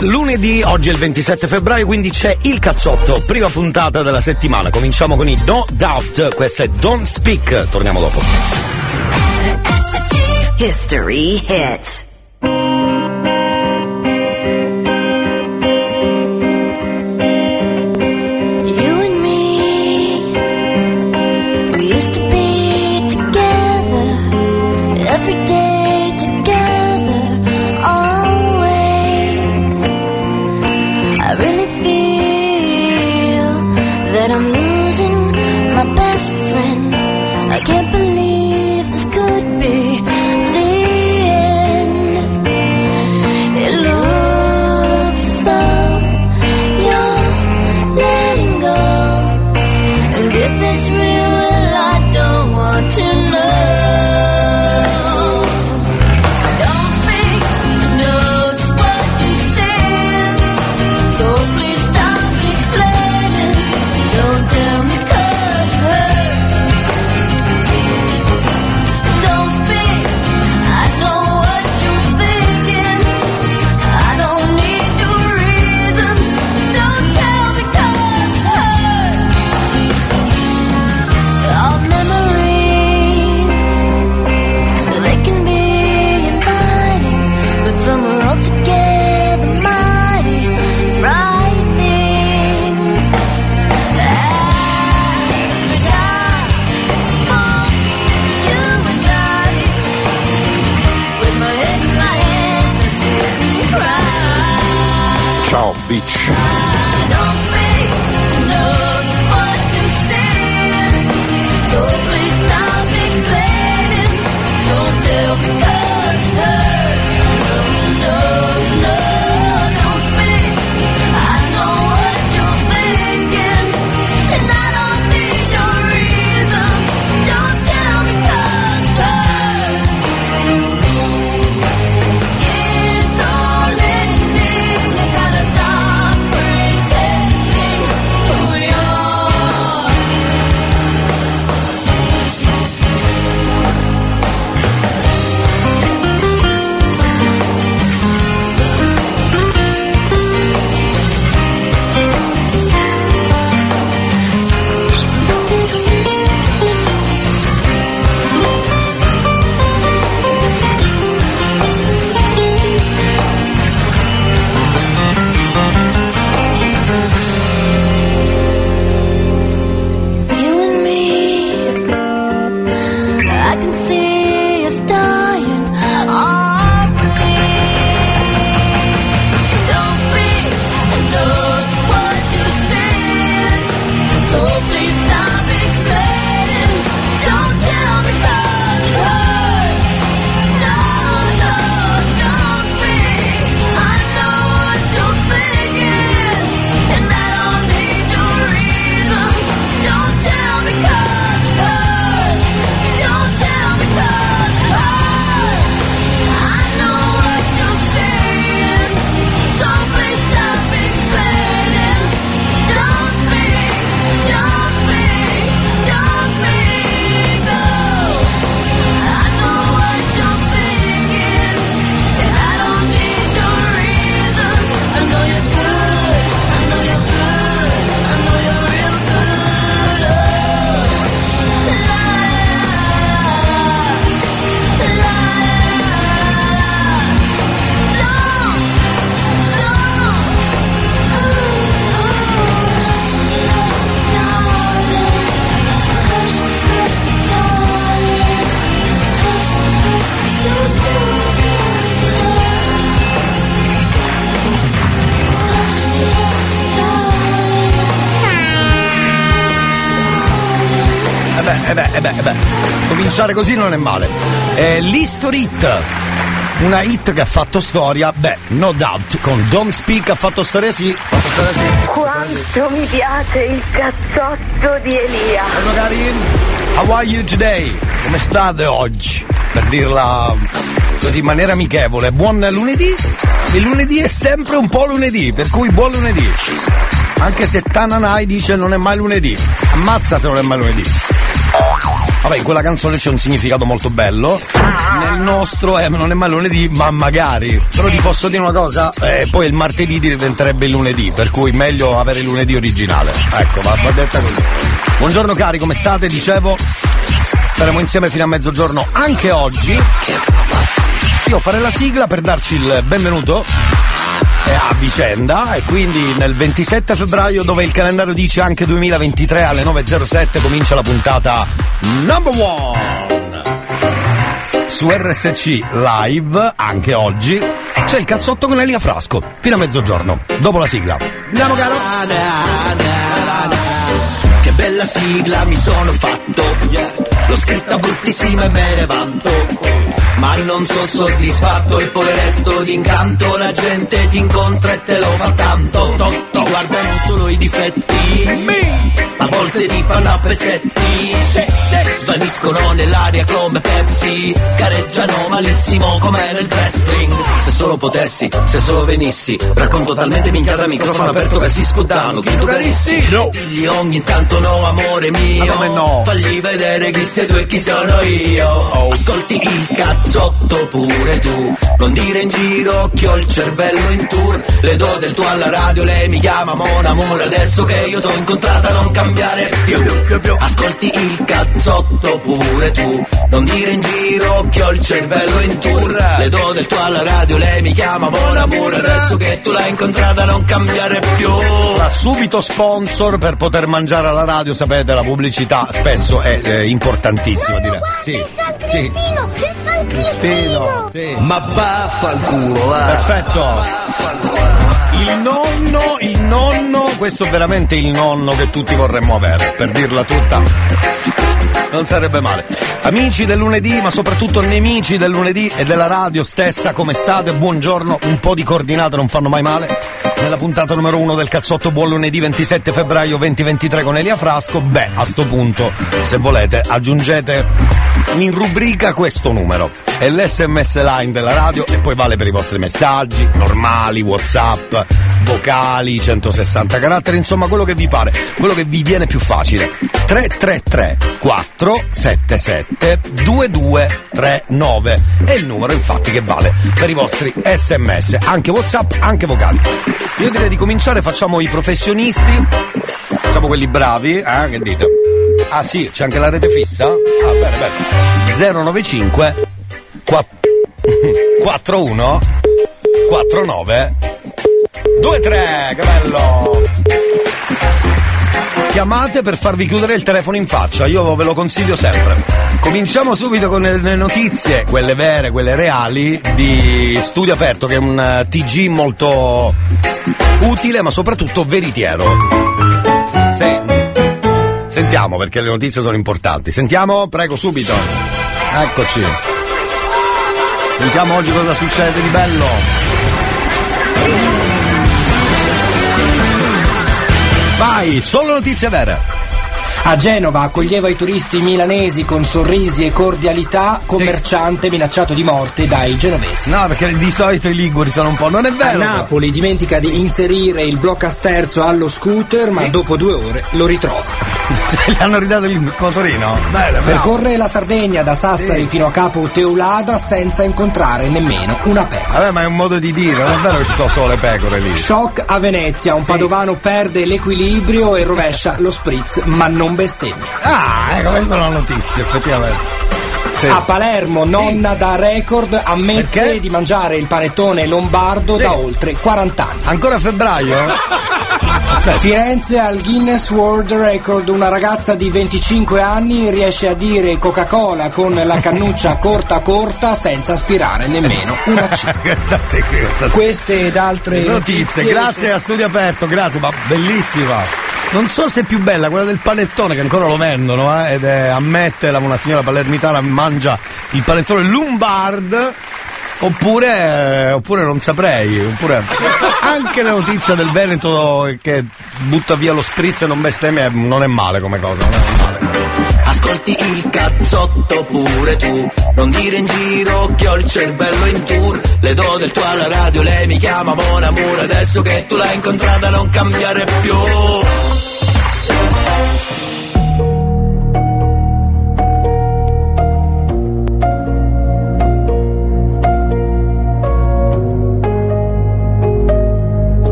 Lunedì, oggi è il 27 febbraio, quindi c'è il cazzotto, prima puntata della settimana. Cominciamo con i No Doubt, questa è Don't Speak, torniamo dopo. History Hits. Shh. beh, eh beh, eh beh, eh beh. Cominciare così non è male. Eh, L'Historit. Una hit che ha fatto storia, beh, no doubt, con Don't Speak ha fatto storia sì. Fatto storia, sì. Quanto mi piace il cazzotto di Elia. Ciao Karin, how are you today? Come state oggi? Per dirla così in maniera amichevole. Buon lunedì. Il lunedì è sempre un po' lunedì, per cui buon lunedì. Anche se Tananai dice non è mai lunedì. Ammazza se non è mai lunedì. Vabbè, in quella canzone c'è un significato molto bello. Nel nostro eh, non è mai lunedì, ma magari. Però ti posso dire una cosa, eh, poi il martedì diventerebbe il lunedì, per cui meglio avere il lunedì originale. Ecco, va, va detta così. Buongiorno cari, come state? Dicevo, staremo insieme fino a mezzogiorno anche oggi. Io farei la sigla per darci il benvenuto a vicenda. E quindi nel 27 febbraio dove il calendario dice anche 2023 alle 9.07 comincia la puntata number one. Su RSC live anche oggi c'è il cazzotto con Elia Frasco fino a mezzogiorno dopo la sigla. Andiamo caro. Che bella sigla mi sono fatto. L'ho scritta bruttissima e me ne vanto Ma non sono soddisfatto e poi resto d'incanto. La gente ti incontra e te lo fa tanto. Ti guardano solo i difetti A volte ti fanno a pezzetti. Svaniscono nell'aria come Pepsi Gareggiano malissimo come nel wrestling. Se solo potessi, se solo venissi Racconto talmente minchiata microfono aperto che si scudano Chi tu carissi? No. Digli ogni tanto no amore mio. Ma come no? Fagli vedere chi sei tu e chi sono io. Ascolti il cazzotto pure tu. Non dire in giro che ho il cervello in tour. Le do del tuo alla radio, lei mi chiama Mon Amore. Adesso che io t'ho incontrata non cambiare più. Ascolti il cazzotto pure tu. Non dire in giro che ho il cervello in tour. Le do del tuo alla radio, lei mi chiama Mon Amore. Adesso che tu l'hai incontrata non cambiare più. Ora, subito sponsor per poter mangiare alla radio, sapete la pubblicità spesso è eh, importantissima direi. Sì, sì. Spino, sì. Ma vaffanculo va Perfetto. Il nonno, il nonno, questo è veramente il nonno che tutti vorremmo avere, per dirla tutta. Non sarebbe male. Amici del lunedì, ma soprattutto nemici del lunedì e della radio stessa, come state? Buongiorno, un po' di coordinate non fanno mai male. Nella puntata numero uno del cazzotto buon lunedì 27 febbraio 2023 con Elia Frasco, beh, a sto punto, se volete, aggiungete in rubrica questo numero. È l'SMS line della radio e poi vale per i vostri messaggi, normali, whatsapp, vocali, 160 caratteri, insomma quello che vi pare, quello che vi viene più facile. 333 477 2239 è il numero infatti che vale per i vostri sms, anche whatsapp, anche vocali. Io direi di cominciare, facciamo i professionisti, facciamo quelli bravi, eh, che dite? Ah sì, c'è anche la rete fissa? Ah bene bene. 095 qua- 41 49 23, che bello! Chiamate per farvi chiudere il telefono in faccia, io ve lo consiglio sempre. Cominciamo subito con le le notizie, quelle vere, quelle reali, di Studio Aperto, che è un eh, TG molto utile, ma soprattutto veritiero. Sentiamo perché le notizie sono importanti. Sentiamo, prego, subito. Eccoci. Sentiamo oggi cosa succede di bello. Vai, solo notizie vere. A Genova accoglieva i turisti milanesi con sorrisi e cordialità, commerciante minacciato di morte dai genovesi. No, perché di solito i liguri sono un po'. Non è A vero. Napoli dimentica di inserire il blocco a sterzo allo scooter, ma dopo due ore lo ritrova. Cioè, gli hanno ridato il motorino. Bravo. Percorre la Sardegna da Sassari Sì. fino a Capo Teulada senza incontrare nemmeno una pecora. Vabbè, ma è un modo di dire, non è vero che ci sono solo le pecore lì. Shock a Venezia, un padovano perde l'equilibrio e rovescia lo spritz, ma non bestemmia. Ah, ecco, questa è una notizia, effettivamente. Sì. A Palermo, nonna da record ammette Perché? di mangiare il panettone lombardo Sì. da oltre 40 anni. Ancora a febbraio? Sì. Firenze al Guinness World Record, una ragazza di 25 anni riesce a dire Coca-Cola con la cannuccia corta corta senza aspirare nemmeno una C. Sì, sì. Queste ed altre Notizie, grazie a Studio Aperto, grazie, ma bellissima. Non so se è più bella quella del panettone che ancora lo vendono, eh, ed è ammette la, una signora palermitana mangia il panettone Lombard. Oppure, oppure non saprei, oppure anche la notizia del Veneto che butta via lo spritz e non bestemmia non è male come cosa, non è male. Ascolti il cazzotto pure tu. Non dire in giro che ho il cervello in tour. Le do del tuo alla radio, lei mi chiama Mon Amour Adesso che tu l'hai incontrata non cambiare più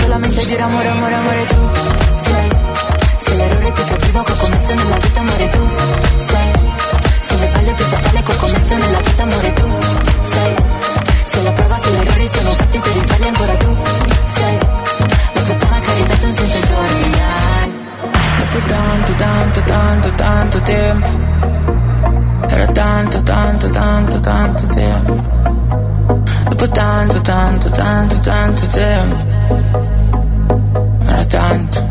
solamente dire amore, amore, amore tu. Sei sei l'errore più cattivo che ho commesso nella vita, amore tu. Sei Sei lo sbaglio più fatale che ho commesso nella vita, amore tu. Sei Sei la prova che gli errori sono fatti per rifarli ancora tu. Sei La puttana che ha ridato un senso giorni Dopo tanto, tanto, tanto, tanto tempo. Era tanto, tanto, tanto, tanto tempo. Dopo tanto, tanto, tanto, tanto tempo Era tanto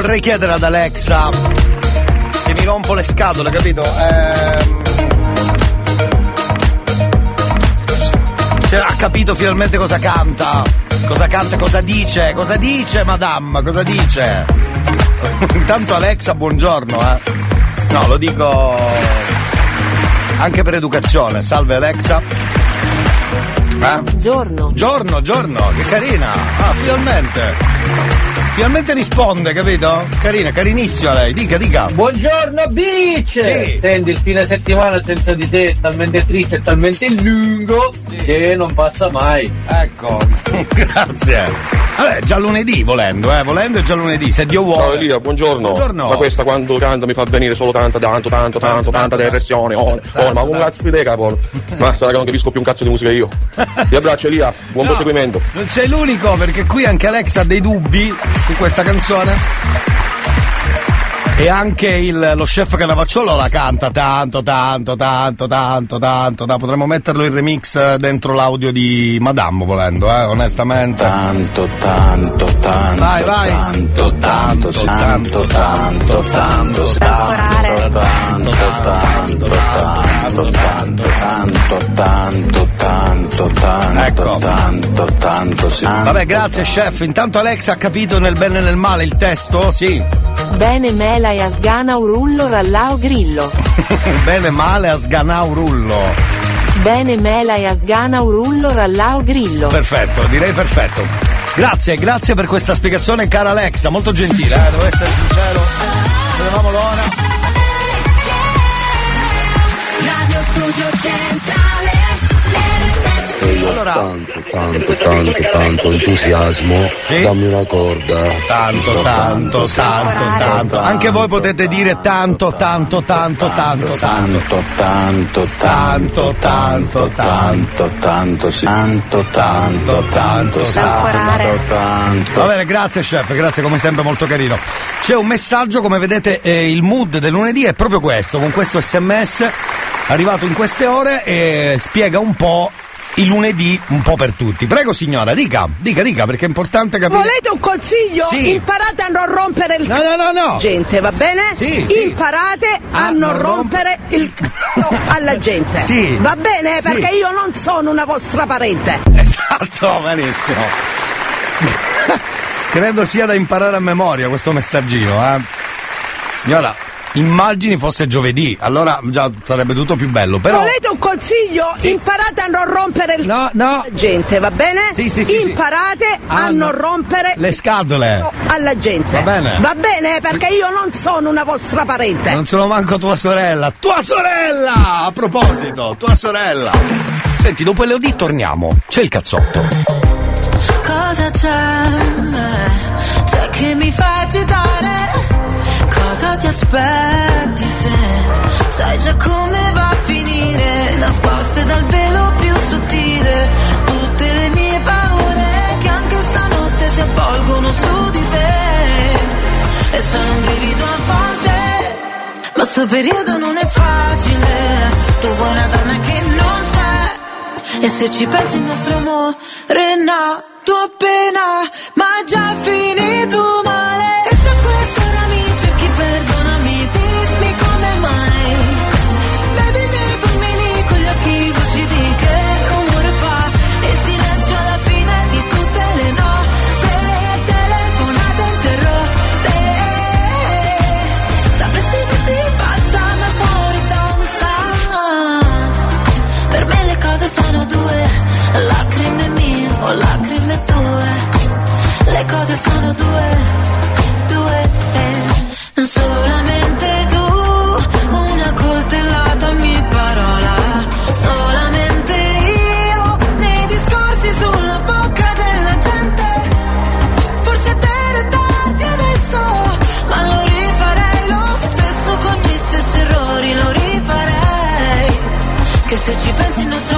vorrei chiedere ad Alexa che mi rompo le scatole, capito? Ehm... Se ha capito finalmente cosa canta. Cosa canta, cosa dice, cosa dice, madame, cosa dice? Intanto Alexa, buongiorno, eh. No, lo dico anche per educazione. Salve Alexa. Eh? Giorno. Giorno, giorno, che carina. Ah, finalmente. Finalmente risponde, capito? Carina, carinissima lei. Dica, dica. Buongiorno Beach! Sì. Senti, il fine settimana senza di te è talmente triste e talmente lungo che non passa mai. Ecco, grazie. Vabbè, già lunedì volendo, eh, volendo è già lunedì, se Dio vuole. Ciao Elia, buongiorno. Buongiorno. Ma questa quando canta mi fa venire solo tanta, tanto, tanto, tanto, tanta depressione. Oh, oh, ma un cazzo di te, capo. Ma sarà che non capisco più un cazzo di musica io. Ti abbraccio Elia, buon No, proseguimento. Non sei l'unico perché qui anche Alex ha dei dubbi su questa canzone. E anche il- lo chef Canavacciolo la canta tanto, tanto, tanto, tanto, tanto, tanto. Potremmo metterlo in remix dentro l'audio di Madame volendo, eh, onestamente. Tanto, tanto, tanto, Vai, vai. tanto, tanto, tanto, tanto, tanto, tanto, tanto, tanto, tanto, tanto, tanto, tanto, tanto, tanto, tanto, tanto, sì. Vabbè, grazie chef. Intanto Alex ha capito nel bene e nel male il testo? Sì. Bene mela e asgana urullo rallao grillo. bene, male, a sganau rullo. Bene mela e asgana urullo rallao grillo. Perfetto, direi perfetto. Grazie, grazie per questa spiegazione, cara Alexa, molto gentile, eh, devo essere sincero. Vedevamo l'ora. Radio Studio Centrale Allora- tanto, tanto, tanto, tanto entusiasmo. Dammi una corda. Tanto, tanto, tanto, tanto. Anche voi potete dire tanto, tanto, tanto, tanto, tanto. Tanto, tanto, tanto, tanto, tanto, sì. tanto, tanto, tanto, tanto, tanto. Va bene, grazie chef, grazie come sempre molto carino. C'è un messaggio, come vedete eh, il mood del lunedì è proprio questo, con questo sms arrivato in queste ore e spiega un po' il lunedì un po' per tutti. Prego signora, dica, dica, dica perché è importante capire. Volete un consiglio? Sì. Imparate a non rompere il No, no, no, no. gente, va bene? Sì, sì. Imparate a A non non romp- rompere il c***o alla gente. Sì. Va bene? Sì. Perché io non sono una vostra parente. Esatto, benissimo. Credo sia da imparare a memoria questo messaggino, eh. Signora, immagini fosse giovedì, allora già sarebbe tutto più bello, però... Volete un consiglio? Sì. Imparate a non rompere il No, no. gente, va bene? Sì, sì, sì, sì. Imparate a Ah, non no. rompere Le scatole. alla gente. Va bene. Va bene? Perché io non sono una vostra parente. Non sono manco tua sorella. Tua sorella! A proposito, tua sorella. Senti, dopo Elodie torniamo. C'è il cazzotto. Cosa c'è? C'è che mi fa agitare? Cosa ti aspetti se sai già come va a finire? Nascoste dal velo più sottile, tutte le mie paure che anche stanotte si avvolgono su di te. E sono un brivido a volte, ma sto periodo non è facile. Tu vuoi una donna che non c'è. E se ci pensi il nostro amore è nato appena, ma già finito Solamente tu, una coltellata ogni parola. Solamente io, nei discorsi sulla bocca della gente. Forse per darti adesso, ma lo rifarei lo stesso con gli stessi errori, lo rifarei. Che se ci pensi il nostro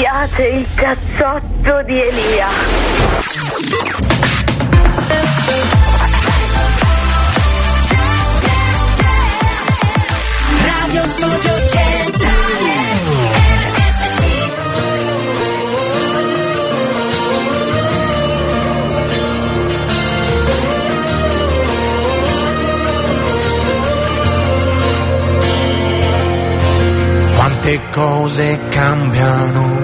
Piace il cazzotto di Elia. Radio Studio Centrale Quante cose cambiano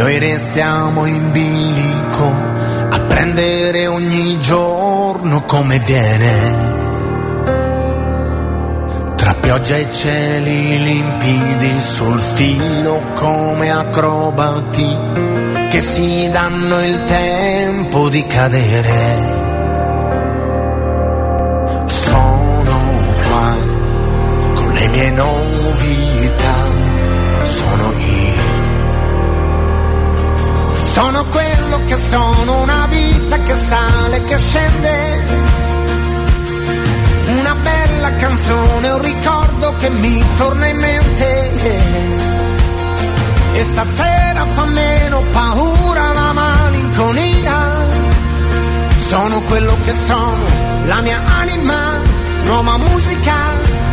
noi restiamo in bilico a prendere ogni giorno come viene. Tra pioggia e cieli limpidi sul filo come acrobati che si danno il tempo di cadere. Sono qua con le mie novità, sono io. Sono quello che sono, una vita che sale, che scende. Una bella canzone, un ricordo che mi torna in mente. E stasera fa meno paura la malinconia. Sono quello che sono, la mia anima, nuova musica,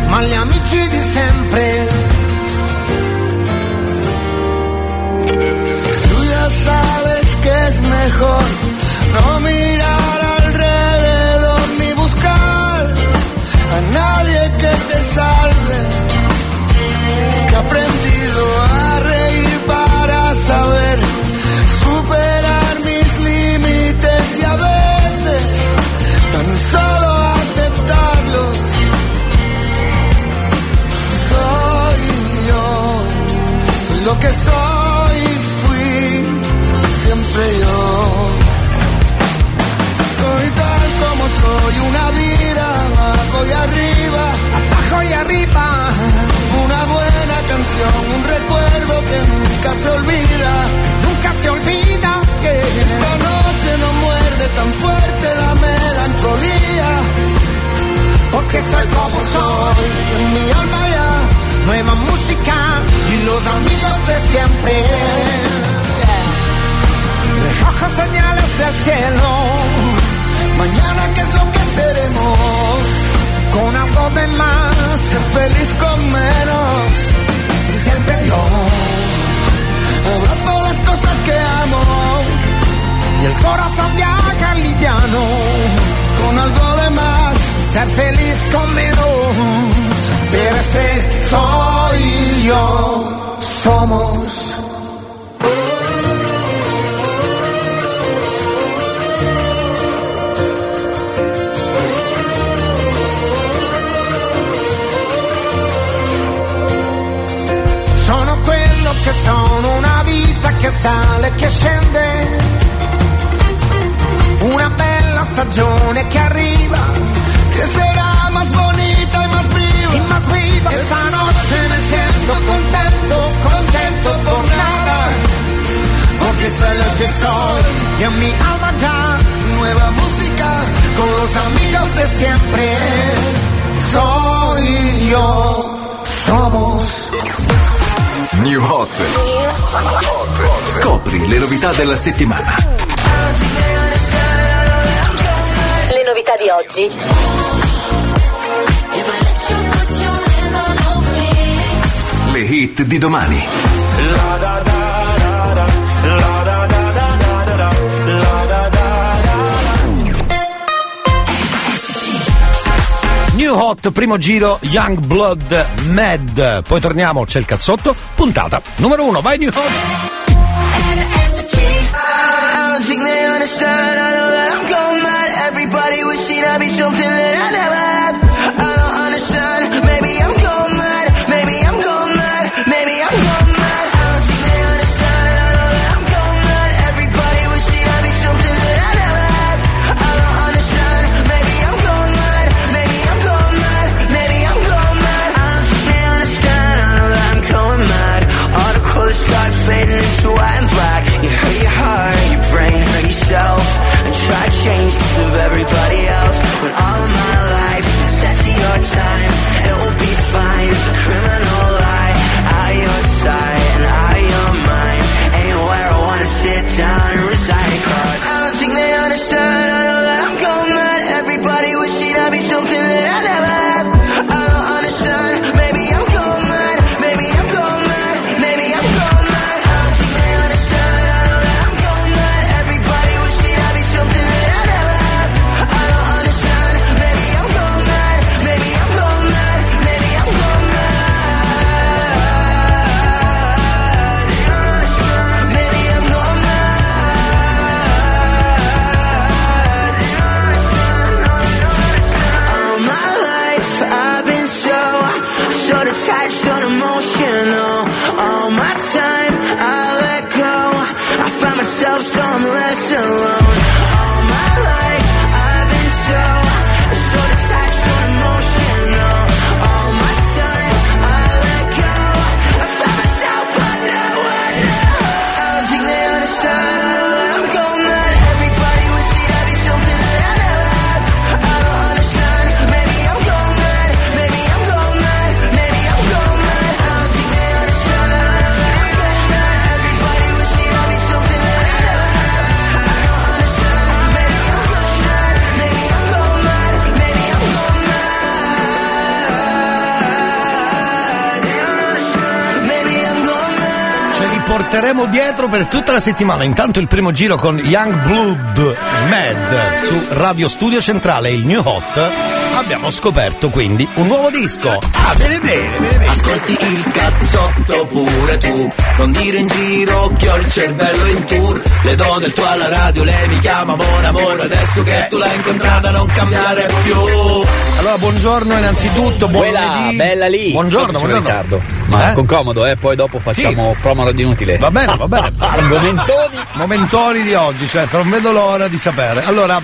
ma gli amici di sempre. Sabes que es mejor no mirar alrededor ni buscar a nadie que te salve. Que he aprendido a reír para saber superar mis límites y a veces tan solo aceptarlos. Soy yo, soy lo que soy fui siempre yo. Soy tal como soy, una vida abajo y arriba, abajo y arriba. Una buena canción, un recuerdo que nunca se olvida. Nunca se olvida que esta noche no muerde tan fuerte la melancolía. Porque soy como soy, En mi alma ya nueva música y los amigos de siempre. Recojo señales del cielo, mañana qué es lo que seremos. con algo de más, Ser feliz con menos. siempre yo. Abrazo las cosas que amo. Y el corazón viaja liviano, Con algo de más. ser feliz con menos. Pero este soy yo. Somos. Che sono, una vita che sale, che scende. Una bella stagione che arriva, Que será más bonita y más viva. y más viva. Esta noche me siento contento, contento por nada. Porque soy lo que soy. Y en mi alma ya, Nueva música con los amigos de siempre. Soy yo. Somos. New Hot. Scopri le novità della settimana. Le novità di oggi. Le hit di domani. New Hot, primo giro, Young Blood Mad. Poi torniamo, c'è il cazzotto, puntata numero uno. Vai New Hot! Everybody wishing I'd be something that dietro per tutta la settimana. Intanto il primo giro con Young Blood Mad su Radio Studio Centrale, il New Hot. Abbiamo scoperto quindi un nuovo disco. Ah, bene bene, bene bene. Ascolti il cazzotto pure tu Non dire in giro che ho il cervello in tour Le do del tuo alla radio, lei mi chiama amore amore Adesso che tu l'hai incontrata non cambiare più Allora, buongiorno innanzitutto, buon Quella lunedì. bella lì. Buongiorno, buongiorno. Riccardo. Ma Eh? con comodo, eh, poi dopo facciamo promo radio inutile. Va bene, va bene. Argomentoni. Momentoni di oggi, certo, non vedo l'ora di sapere. Allora,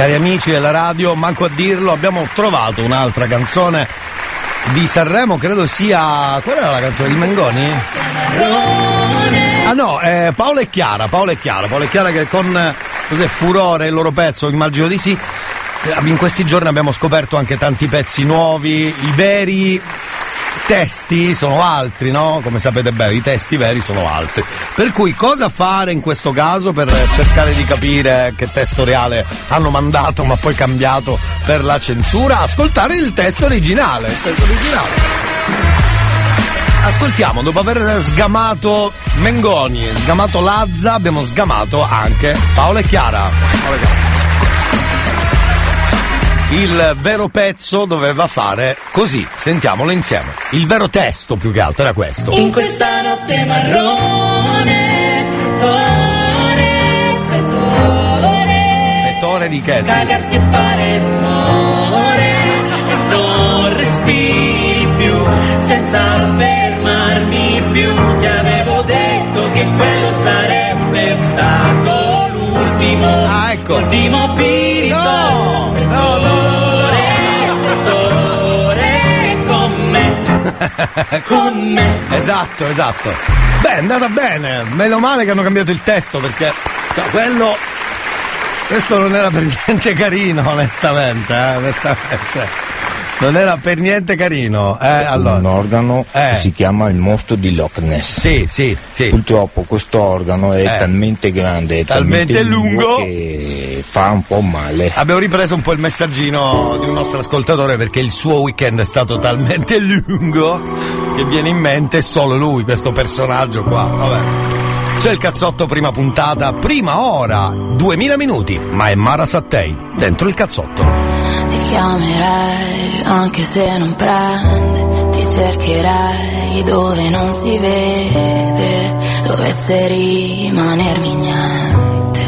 cari amici della radio, manco a dirlo, abbiamo trovato un'altra canzone di Sanremo, credo sia. Qual era la canzone di Mengoni? Ah no, eh, Paolo e Chiara, Paolo e Chiara, Paolo e Chiara che con cos'è, furore il loro pezzo, immagino di sì. Eh, In questi giorni abbiamo scoperto anche tanti pezzi nuovi, i veri testi sono altri, no? Come sapete bene, i testi veri sono altri. Per cui cosa fare in questo caso per cercare di capire che testo reale hanno mandato ma poi cambiato per la censura? Ascoltare il testo originale. Il testo originale. Ascoltiamo, dopo aver sgamato Mengoni, sgamato Lazza, abbiamo sgamato anche Paolo e Chiara. Paolo e Chiara. Il vero pezzo doveva fare così, sentiamolo insieme. Il vero testo più che altro era questo. In questa notte marrone, fettore, fettore, Fettore di che? cagarsi e fare rumore, e non respiri più, senza fermarmi più, ti avevo detto che quello sarebbe stato l'ultimo, Ah, ecco. l'ultimo pirito, No, no, no, con me. Esatto, esatto. Beh, è andata bene. Meno male che hanno cambiato il testo perché cioè, quello. Questo non era per niente carino, onestamente, eh, onestamente. Non era per niente carino. Eh, allora. un organo Eh. che si chiama il mostro di Loch Ness. Sì, sì, sì. Purtroppo questo organo è Eh. talmente grande, è Talmente talmente, lungo. che fa un po' male. Abbiamo ripreso un po' il messaggino di un nostro ascoltatore perché il suo weekend è stato talmente lungo che viene in mente solo lui, questo personaggio qua. Vabbè. C'è il cazzotto prima puntata, prima ora, 2000 minuti, ma è Mara Sattei, dentro il cazzotto. Ti chiamerei anche se non prende, ti cercherei dove non si vede, dovesse rimanermi niente.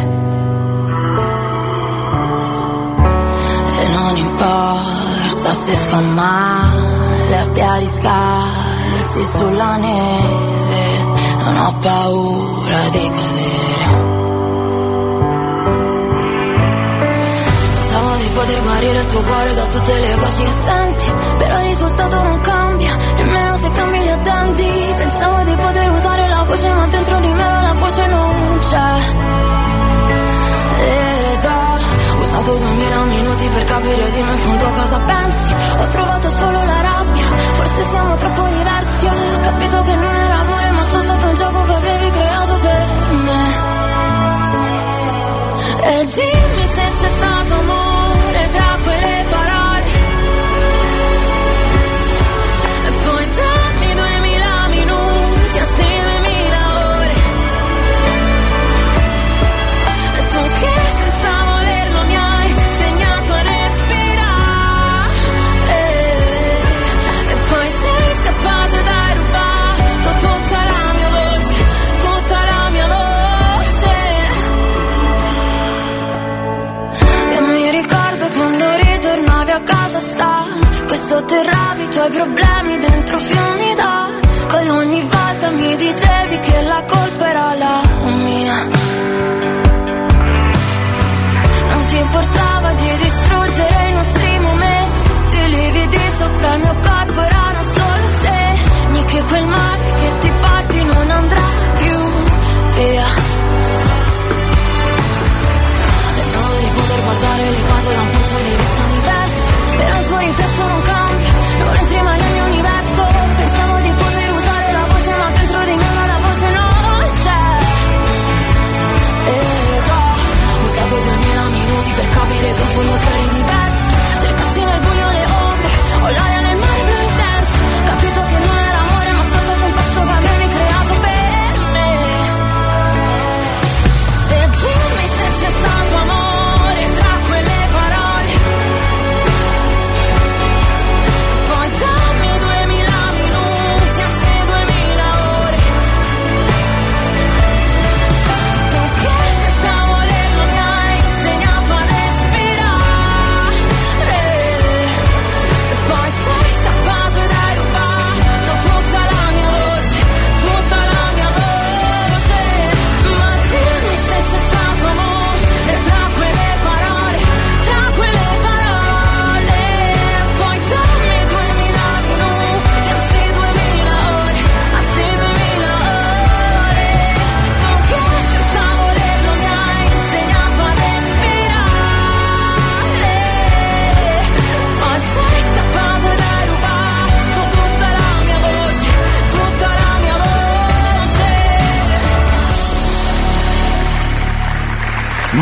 E non importa se fa male a piedi scarsi sulla neve, non ho paura di cadere. Il tuo cuore da tutte le voci che senti. Però il risultato non cambia, nemmeno se cambi gli addenti Pensavo di poter usare la voce ma dentro di me la voce non c'è. Ed ho usato duemila minuti per capire di me in fondo sotterravi i tuoi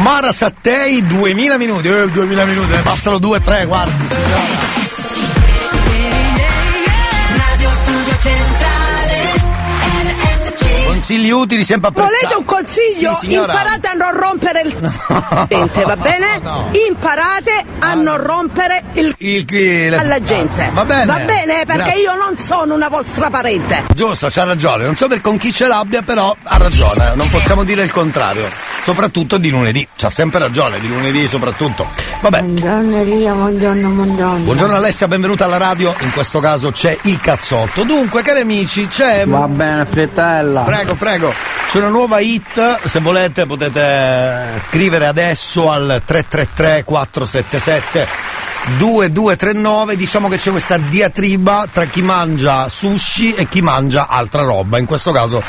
Mara Sattei, 2000 minuti. Eh, 2000 minuti, ne bastano 2-3, guardi, Consigli utili, sempre apprezzati. Volete un consiglio? Sì. Imparate a non rompere il gente, va bene? Imparate a non rompere il Il, il- alla gente. Va bene. Va bene, perché Grazie. io non sono una vostra parente. Giusto, c'ha ragione. Non so per con chi ce l'abbia, però ha ragione. Non possiamo dire il contrario. Soprattutto di lunedì. C'ha sempre ragione, di lunedì soprattutto. Vabbè. Buongiorno Ria, buongiorno, buongiorno. Buongiorno Alessia, benvenuta alla radio. In questo caso c'è il cazzotto. Dunque, cari amici, c'è. Va bene, frittella. Prego, prego. C'è una nuova hit. Se volete potete scrivere adesso al 333 477 2239. Diciamo che c'è questa diatriba tra chi mangia sushi e chi mangia altra roba. In questo caso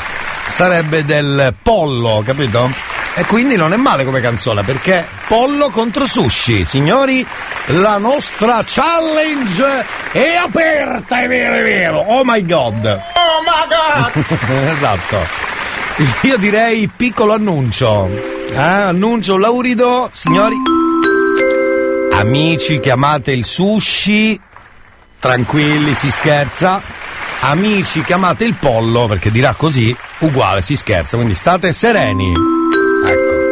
sarebbe del pollo, capito? E quindi non è male come canzone perché pollo contro sushi. Signori, la nostra challenge è aperta, è vero, è vero. Oh my god. Oh my god! esatto. Io direi piccolo annuncio. Eh, annuncio laurido, signori. Amici che amate il sushi, tranquilli, si scherza. Amici che amate il pollo, perché dirà così, uguale, si scherza, quindi state sereni. Ecco.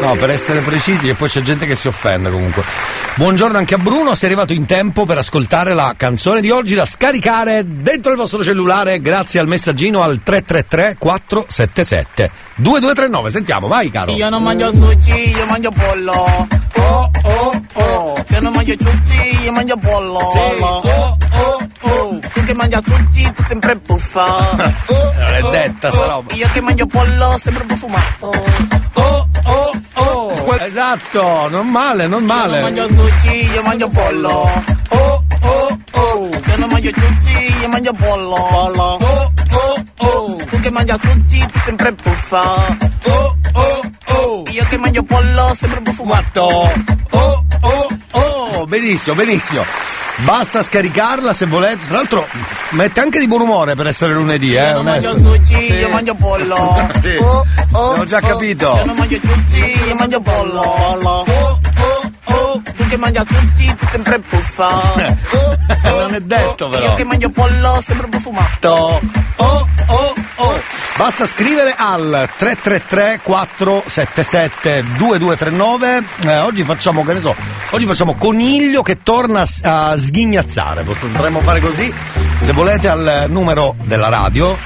No, per essere precisi, e poi c'è gente che si offende comunque. Buongiorno anche a Bruno, sei arrivato in tempo per ascoltare la canzone di oggi da scaricare dentro il vostro cellulare grazie al messaggino al 333 477 2239. Sentiamo, vai caro. Io non mangio sushi, io mangio pollo. Oh, oh, oh. Io non mangio sushi, io mangio pollo. Sì. Oh, oh, oh. Tu che mangi sushi, tu sempre buffa. Oh, Non è detta sta oh. roba. Io che mangio pollo, sempre profumato. Oh, oh, oh. Esatto, non male, non Io male. non mangio sushi, io mangio pollo. Oh, oh, oh. Io non mangio sushi, io mangio pollo. Pollo. Oh, oh, oh. Tu che mangi sushi, tu sempre buffa. Oh, oh, oh. Io che mangio pollo, sempre profumato. Oh, oh, oh, benissimo, benissimo. Basta scaricarla se volete. Tra l'altro, mette anche di buon umore per essere lunedì, eh, Io non onesto. mangio sushi, Sì. io mangio pollo. Sì. Oh, oh, L'ho già oh. capito. Io non mangio sushi, io mangio pollo. Oh, oh, oh. Tu che mangi sushi, tu sempre buffa. non è detto Io però. che mangio pollo, sempre profumato. Oh, oh, oh. Basta scrivere al 333 477 2239. Eh, oggi facciamo, che ne so, oggi facciamo coniglio che torna a sghignazzare. Potremmo fare così. Se volete al numero della radio,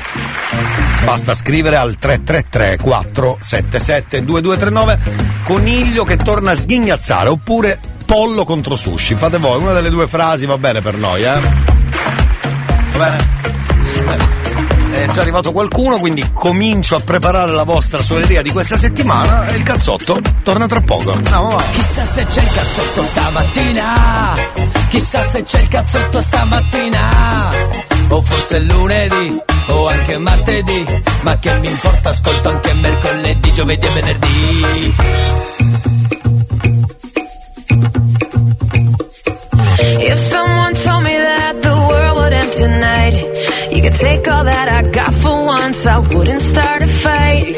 basta scrivere al 333 477 2239. Coniglio che torna a sghignazzare. Oppure pollo contro sushi. Fate voi, una delle due frasi va bene per noi, eh? Va bene? È già arrivato qualcuno, quindi comincio a preparare la vostra suoneria di questa settimana e il cazzotto torna tra poco. Andiamo avanti. Chissà se c'è il cazzotto stamattina. Chissà se c'è il cazzotto stamattina. O forse lunedì, o anche martedì. Ma che mi importa, ascolto anche mercoledì, giovedì e venerdì. If someone tonight, you could take all that I got for once, I wouldn't start a fight.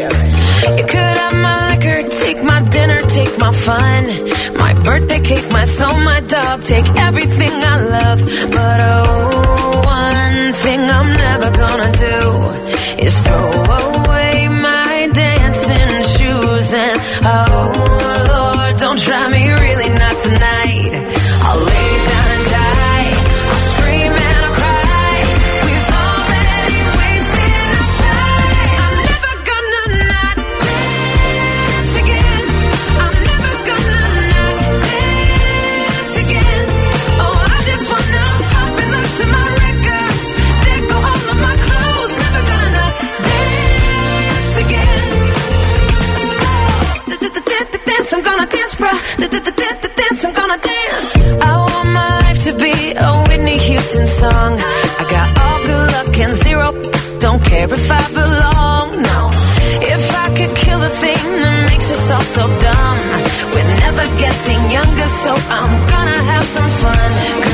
You could have my liquor, take my dinner, take my fun, my birthday cake, my soul, my dog, take everything I love. But oh, one thing I'm never gonna do is throw away my dancing shoes. And oh, Lord, don't try me really not tonight. I'll lay I'm gonna dance. I want my life to be a Whitney Houston song. I got all good luck and zero. Don't care if I belong, no. If I could kill the thing that makes us all so dumb. We're never getting younger, so I'm gonna have some fun.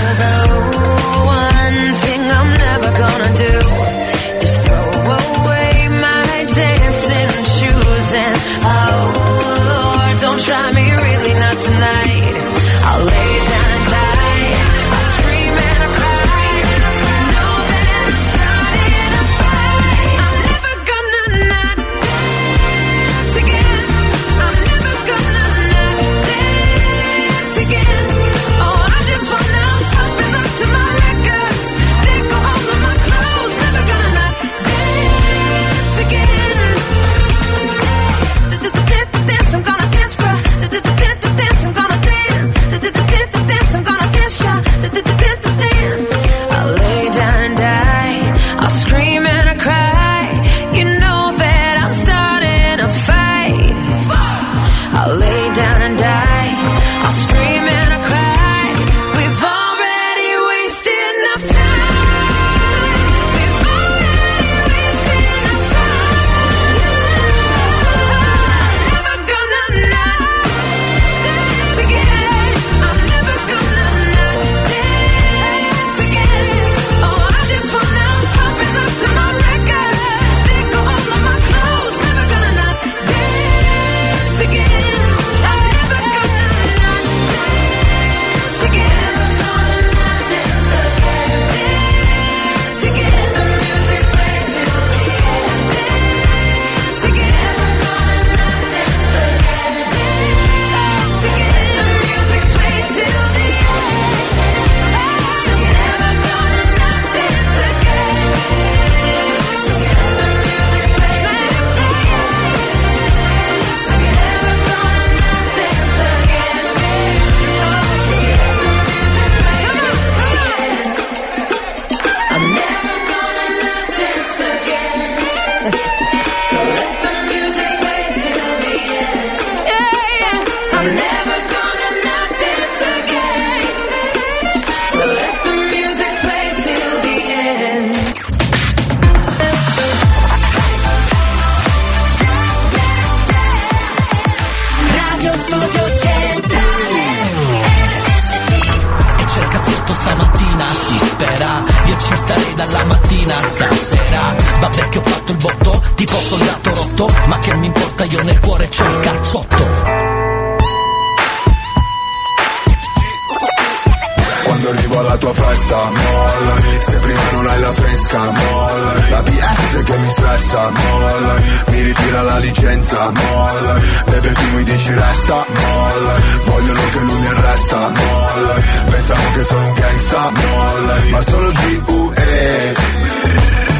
Licenza, mollami Bebe tu mi dici resta, mollami Vogliono che lui mi arresta, mollami Pensano che sono un gangsta, mollami Ma sono G.U.E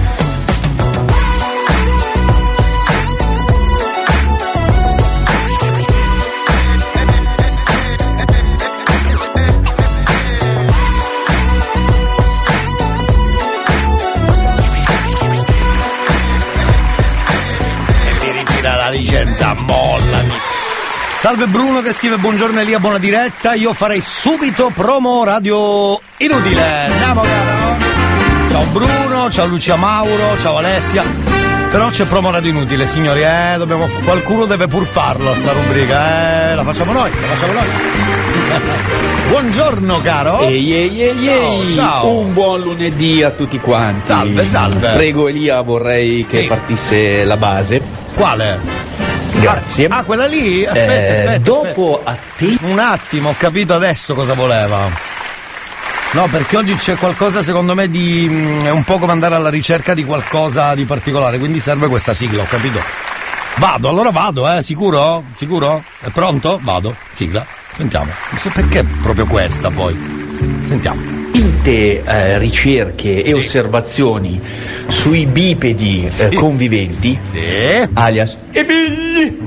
licenza, mollami. Salve Bruno che scrive buongiorno Elia, buona diretta. Io farei subito promo radio inutile. Andiamo caro. Ciao Bruno, ciao Lucia Mauro, ciao Alessia. Però c'è promo radio inutile, signori, eh, dobbiamo, qualcuno deve pur farlo sta rubrica, eh, la facciamo noi, la facciamo noi. Buongiorno caro. Ehi, ehi, ehi, ehi. Ciao, ciao. Un buon lunedì a tutti quanti. Salve, salve. Prego Elia, vorrei che Sì. partisse la base. Quale? Grazie. Ah, quella lì? Aspetta, Eh, aspetta. dopo aspetta. Un attimo, ho capito adesso cosa voleva. No, perché oggi c'è qualcosa secondo me di. mm, è un po' come andare alla ricerca di qualcosa di particolare, quindi serve questa sigla, ho capito. Vado, allora vado, eh, sicuro? Sicuro? È pronto? Vado, sigla. Sentiamo. Non so perché proprio questa poi. Sentiamo. Tinte eh, ricerche e osservazioni sui bipedi eh, conviventi, alias e bigli,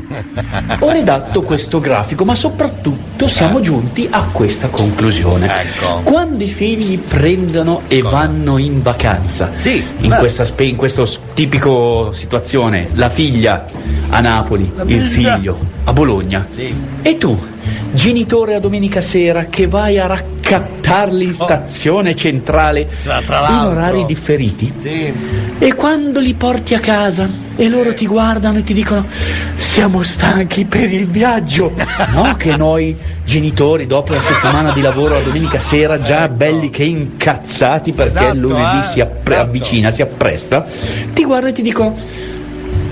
ho redatto questo grafico, ma soprattutto siamo giunti a questa conclusione. Quando i figli prendono e vanno in vacanza, in, beh. questa spe- in questo s- tipico situazione, la figlia a Napoli, il figlia. figlio a Bologna, e tu, genitore a domenica sera che vai a raccattarli in stazione centrale Tra- tra in orari differiti. E quando li porti a casa e loro ti guardano e ti dicono siamo stanchi per il viaggio. No che noi genitori dopo la settimana di lavoro la domenica sera già belli che incazzati perché Esatto, lunedì eh, si appre- avvicina si appresta ti guardano e ti dicono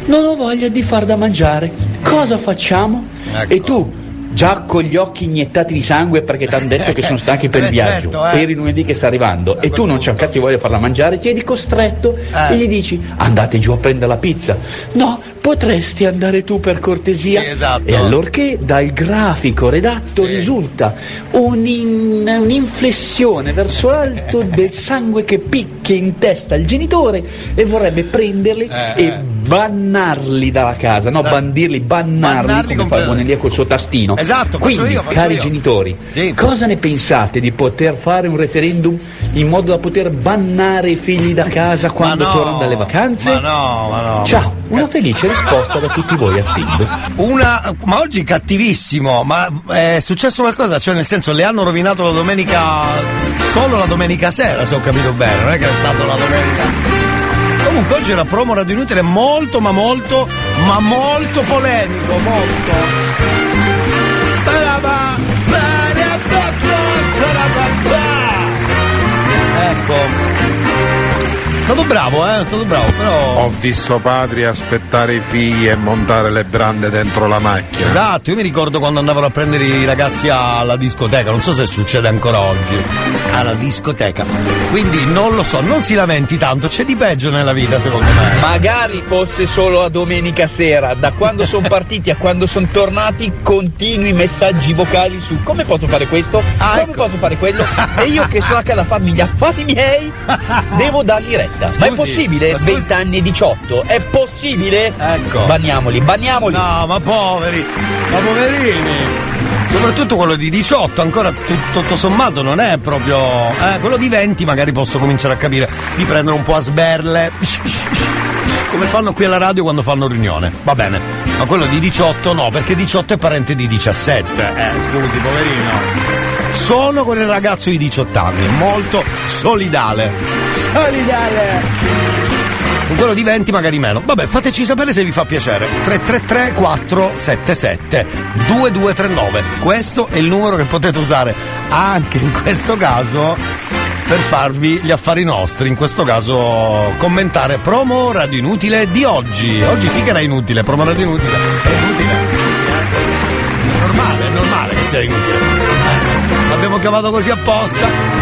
non ho voglia di far da mangiare. Cosa facciamo? Ecco. e tu già con gli occhi iniettati di sangue perché ti hanno detto che sono stanchi per Eh, il viaggio. certo, eh. per il lunedì che sta arrivando. E tu non c'è un cazzo di voglia farla mangiare. Ti eri costretto Eh. e gli dici andate giù a prendere la pizza. No potresti andare tu per cortesia. Sì, esatto. e allorché dal grafico redatto risulta un'in- un'inflessione verso l'alto del sangue che picchia in testa al genitore e vorrebbe prenderli Eh, e bannarli dalla casa, no, bandirli, bannarli, Bannarli come fa il. Bonelia col suo tastino. Esatto, Quindi, io, cari io. genitori, cosa ne pensate di poter fare un referendum in modo da poter bannare i figli da casa quando no, tornano dalle vacanze? Ma no, ma no. Ciao, una felice risposta da tutti voi attindo. Una, ma oggi cattivissimo, ma è successo qualcosa? Cioè, nel senso, le hanno rovinato la domenica, solo la domenica sera, se ho capito bene, non è che è stato la domenica. Comunque oggi era promo radio inutile molto, ma molto, ma molto polemico, molto. Ecco. È stato bravo, eh, è stato bravo, però. Ho visto padri aspettare i figli e montare le brande dentro la macchina. Esatto, io mi ricordo quando andavano a prendere i ragazzi alla discoteca, non so se succede ancora oggi, alla discoteca. Quindi non lo so, non si lamenti tanto, c'è di peggio nella vita secondo me. Magari fosse solo a domenica sera, da quando sono partiti a quando sono tornati, continui messaggi vocali su come posso fare questo, Ah, come ecco. posso fare quello, e io che sono a casa a farmi gli affari miei, devo dargli retta. Ma è Scusi, possibile? ma scusi. 20 anni e 18? È possibile? Ecco. Banniamoli, banniamoli. No, ma poveri, ma poverini. Soprattutto quello di 18, ancora tut- tutto sommato non è proprio. Eh, quello di 20 magari posso cominciare a capire di prendere un po' a sberle. Come fanno qui alla radio quando fanno riunione. Va bene. Ma quello di 18 no, perché 18 è parente di 17. Eh, scusi, poverino. Sono con il ragazzo di 18 anni, molto solidale. Solidale! Con quello di 20 magari meno. Vabbè, fateci sapere se vi fa piacere. 333 477 2239. Questo è il numero che potete usare anche in questo caso per farvi gli affari nostri. In questo caso commentare promo radio inutile di oggi. Oggi sì che era inutile, promo radio inutile. È inutile. È normale, è normale che sia inutile. L'abbiamo chiamato così apposta.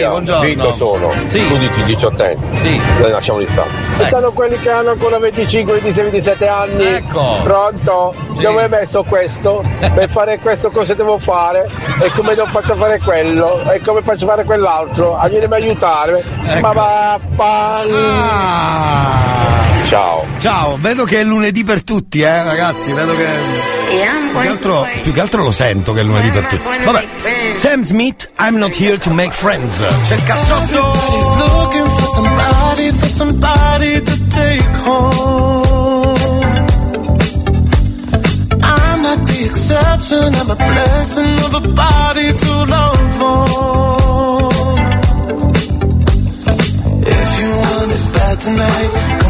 Sì, buongiorno. Vito sono, Sì. 12 18 Sì. Noi lasciamoli stare. Ecco. Stanno quelli che hanno ancora 25, 26, 27 anni. Ecco. Pronto? Dove hai messo questo? Per fare questo cosa devo fare? E come non faccio fare quello? E come faccio fare quell'altro? A vieni a aiutare. Ecco. Ma vaffa. Ciao. Ciao, vedo che è lunedì per tutti, eh, ragazzi, vedo che. Più che, altro, più che altro lo sento che è lunedì per tutti. Vabbè, Sam Smith, I'm not here to make friends. C'è il cazzotto! Everybody's looking for somebody, for somebody to take home. I'm not the exception, I'm a blessing of a body to love on. If you want it bad tonight,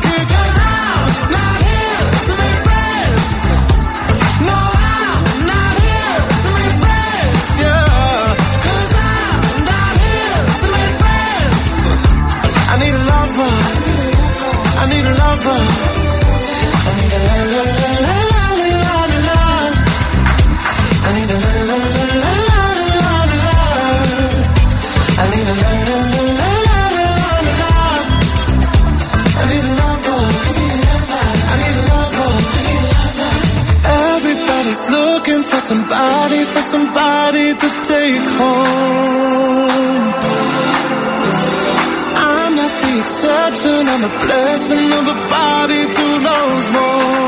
somebody, for somebody to take home. Exception. Blessing of a body to love for.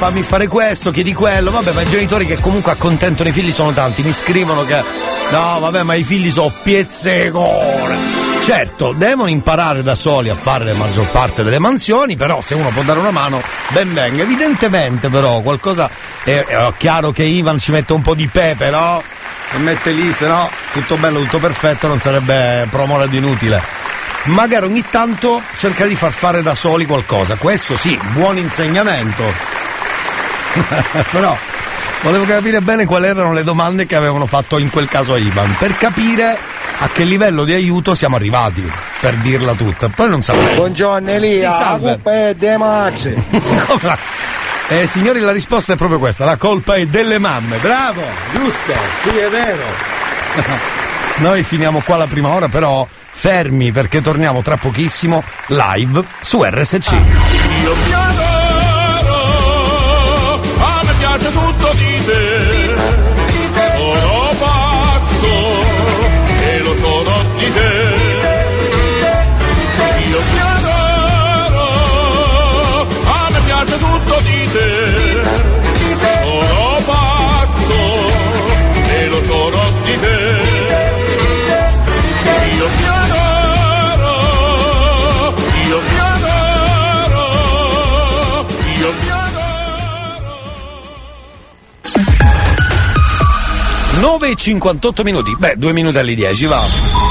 Fammi fare questo, chiedi quello. Vabbè, ma i genitori che comunque accontentano i figli sono tanti. Mi scrivono che. No, vabbè, ma i figli sono piezzecone. Certo, devono imparare da soli a fare la maggior parte delle mansioni, però se uno può dare una mano, ben venga. Evidentemente però qualcosa è, è chiaro che Ivan ci mette un po' di pepe, no? E mette lì, se no tutto bello, tutto perfetto, non sarebbe promola di inutile. Magari ogni tanto cerca di far fare da soli qualcosa. Questo sì, buon insegnamento. però volevo capire bene quali erano le domande che avevano fatto in quel caso a Ivan, per capire a che livello di aiuto siamo arrivati, per dirla tutta. Poi non sapevo. Buongiorno Elia, la salve. colpa è dei Max. Eh, signori, la risposta è proprio questa: la colpa è delle mamme. Bravo, giusto, sì, è vero. Noi finiamo qua la prima ora, però fermi perché torniamo tra pochissimo live su RSC. 9 e 58 minuti. Beh, due minuti alle 10, va.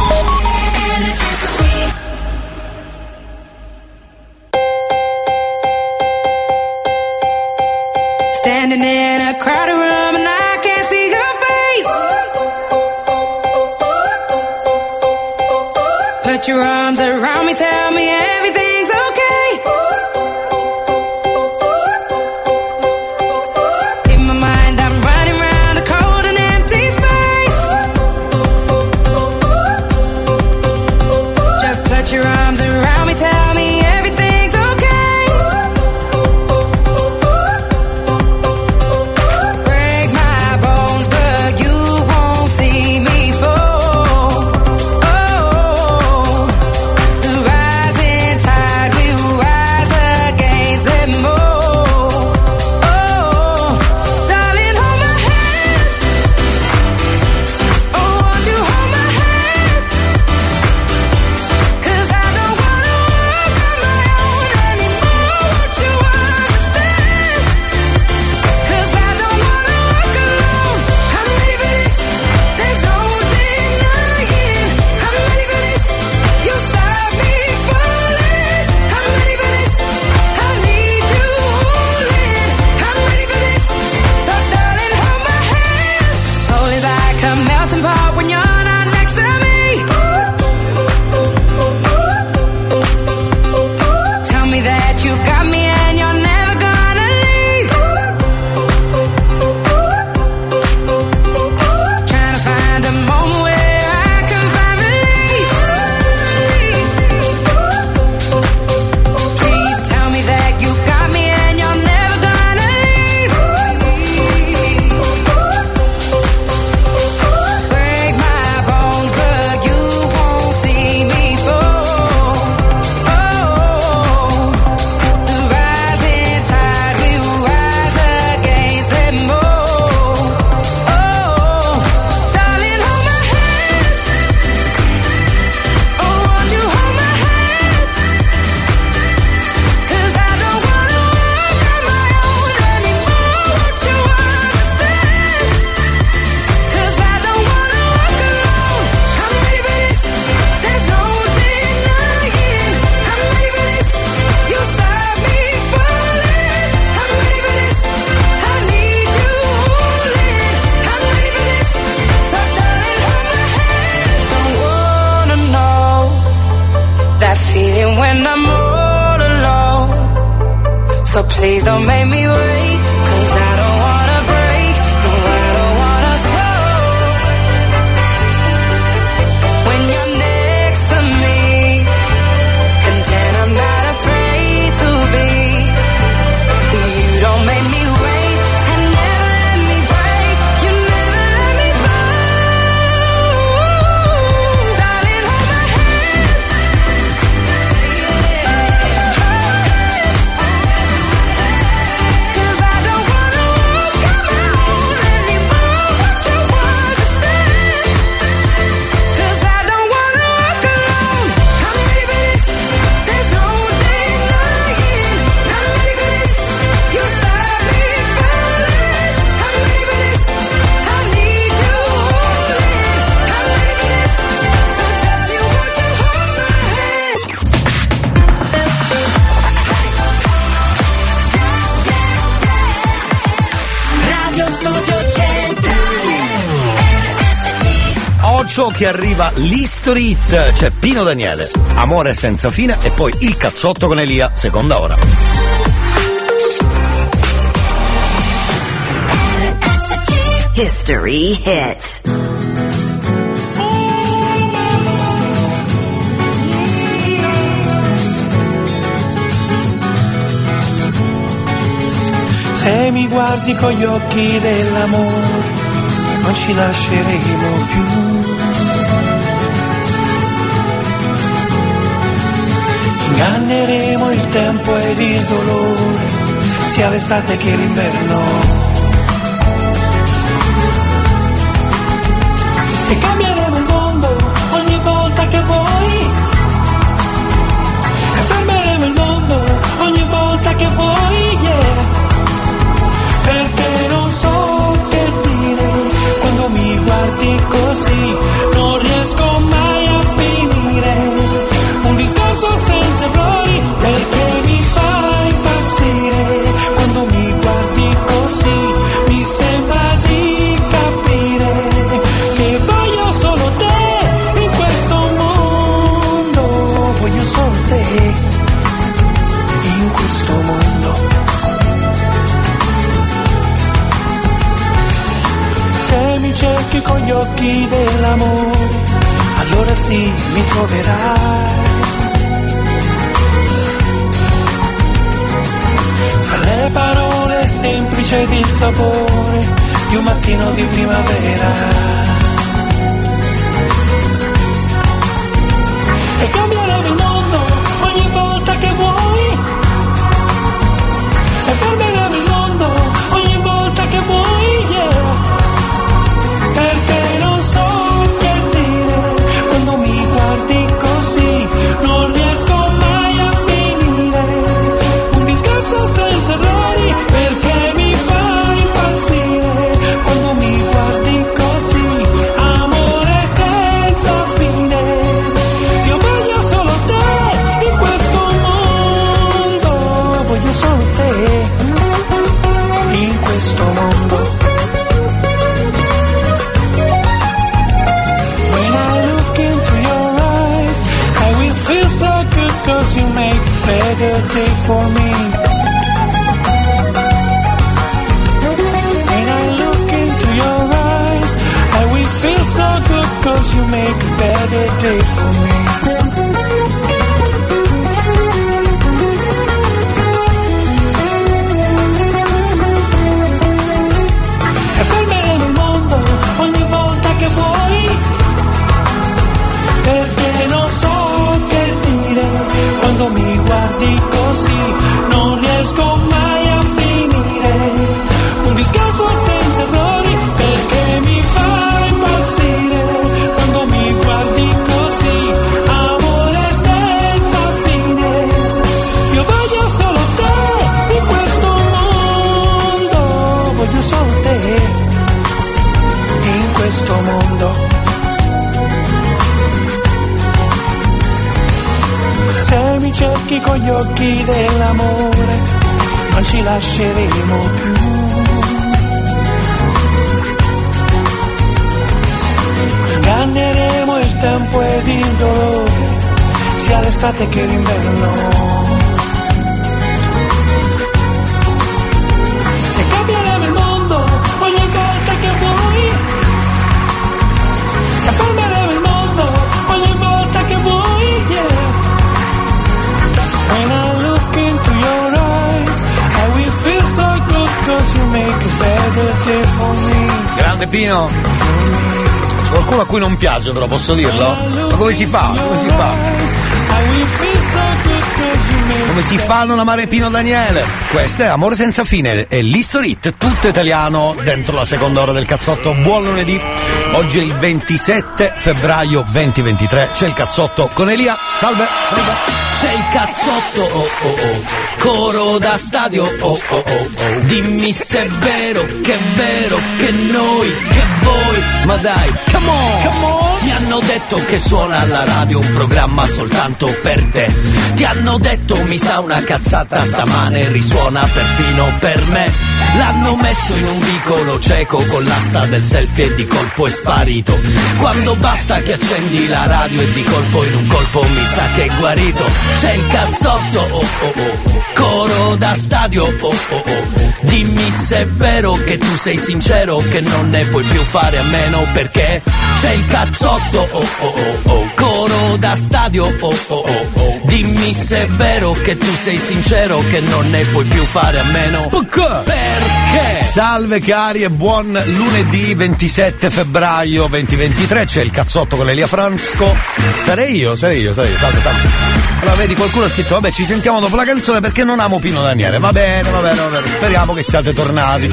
che arriva l'History Hit, c'è cioè Pino Daniele, Amore senza fine e poi Il cazzotto con Elia, seconda ora. History Hit. Se mi guardi con gli occhi dell'amore, non ci lasceremo più inganneremo il tempo ed il dolore, sia l'estate che l'inverno. E cambieremo il mondo ogni volta che vuoi. E fermeremo il mondo ogni volta che vuoi, yeah. Perché non so che dire quando mi guardi così dell'amore, allora sì mi troverai. Fra le parole semplici ed il sapore di un mattino di primavera. E cambia la make a better day occhi dell'amore non ci lasceremo più. Inganneremo il tempo ed il dolore, sia l'estate che l'inverno Mare Pino. Qualcuno a cui non piace però, posso dirlo? Ma come si fa? Come si fa? Come si fa a non amare Pino Daniele? Questo è Amore senza fine e l'History Hit, tutto italiano dentro la seconda ora del cazzotto. Buon lunedì. Oggi è il 27 febbraio 2023. C'è il cazzotto con Elia. Salve. Salve. C'è il cazzotto, oh oh oh, coro da stadio, oh oh oh oh. Dimmi se è vero, che è vero, che noi, che voi, ma dai, come on, come on. Ti hanno detto che suona alla radio un programma soltanto per te. Ti hanno detto mi sa una cazzata stamane risuona perfino per me. L'hanno messo in un vicolo cieco con l'asta del selfie e di colpo è sparito. Quando basta che accendi la radio e di colpo in un colpo mi sa che è guarito. C'è il cazzotto, oh oh oh, coro da stadio, oh oh oh. Dimmi se è vero che tu sei sincero, che non ne puoi più fare a meno perché c'è il cazzotto, oh oh oh oh, coro da stadio, oh oh oh oh. Dimmi se è vero che tu sei sincero, che non ne puoi più fare a meno perché? Salve cari e buon lunedì 27 febbraio 2023. C'è il cazzotto con Elia Franco. Sarei io, sarei io, sarei io. Salve, salve. Allora vedi qualcuno ha scritto vabbè ci sentiamo dopo la canzone perché non amo Pino Daniele. Va bene, va bene, va bene. Speriamo che siate tornati.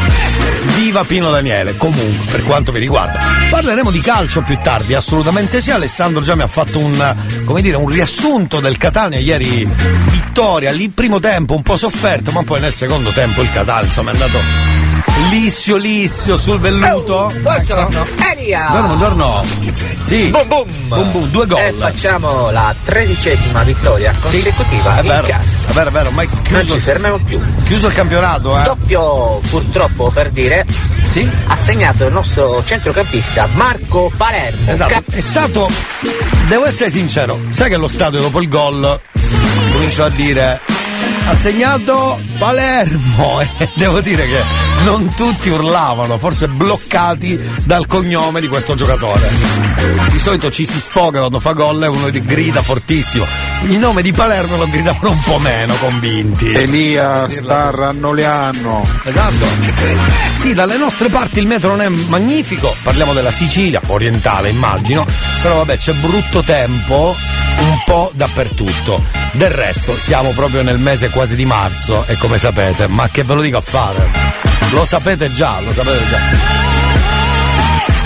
Viva Pino Daniele, comunque, per quanto vi riguarda. Parleremo di calcio più tardi, assolutamente sì. Alessandro già mi ha fatto un, dire, un riassunto del Catania ieri vittoria, lì primo tempo un po' sofferto, ma poi nel secondo tempo il Catania insomma è andato lissio lissio sul velluto. Buongiorno, Elia! Buongiorno, buongiorno. Sì. Boom boom! Boom boom, due gol. E facciamo la tredicesima vittoria consecutiva È in vero, casa. è vero, è vero, ormai Non chiuso, ci fermiamo più. chiuso il campionato, eh. Doppio, purtroppo per dire, ha segnato il nostro centrocampista Marco Palermo. Esatto, è stato, devo essere sincero, sai che allo stadio dopo il gol comincio a dire ha segnato Palermo e devo dire che non tutti urlavano, forse bloccati dal cognome di questo giocatore. Di solito ci si sfoga quando fa gol e uno grida fortissimo. Il nome di Palermo lo gridavano un po' meno convinti. Elia sta rannoleando. Esatto. Sì, dalle nostre parti il metro non è magnifico, parliamo della Sicilia, orientale immagino, però vabbè c'è brutto tempo un po' dappertutto. Del resto siamo proprio nel mese quasi di marzo e come sapete, ma che ve lo dico a fare? Lo sapete già, lo sapete già.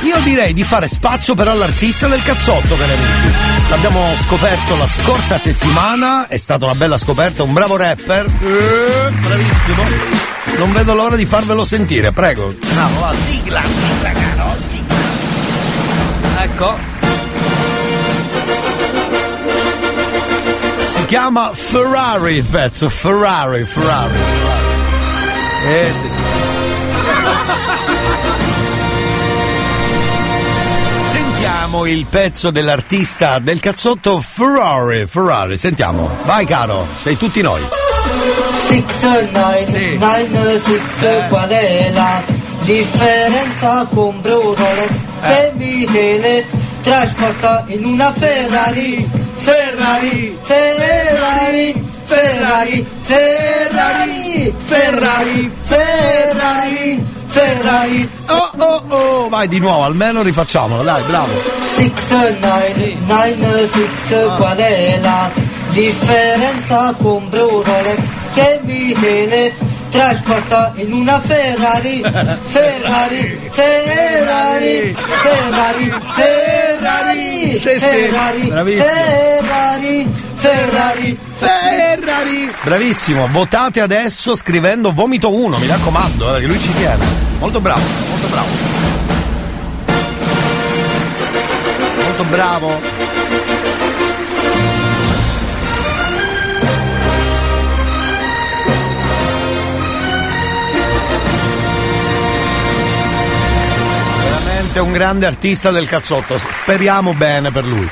Io direi di fare spazio però all'artista del cazzotto, cari amici. L'abbiamo scoperto la scorsa settimana, è stata una bella scoperta, un bravo rapper. Eh, bravissimo. Non vedo l'ora di farvelo sentire, prego. Bravo, va, sigla, sigla, caro. Ecco. Si chiama Ferrari il pezzo, Ferrari, Ferrari. Eh sì, sì, sì. Sentiamo il pezzo dell'artista del cazzotto Ferrari, Ferrari, sentiamo. Vai caro, sei tutti noi. Six nine, nine six, qual è la differenza? Compro un Rolex che mi teletrasporta in una Ferrari, Ferrari, Ferrari, Ferrari, Ferrari, Ferrari, Ferrari, Ferrari. Oh oh oh, vai di nuovo, almeno rifacciamolo, dai, bravo. Six nine, nine six, qual è la differenza? Compro un Rolex che mi teletrasporta in una Ferrari, Ferrari, Ferrari, Ferrari, Ferrari, Sì, sì, Ferrari, bravissimo. Ferrari, Ferrari, Ferrari! Bravissimo, votate adesso scrivendo vomito 1, mi raccomando, eh, perché lui ci tiene. Molto bravo, molto bravo. Molto bravo. Un grande artista del cazzotto, speriamo bene per lui.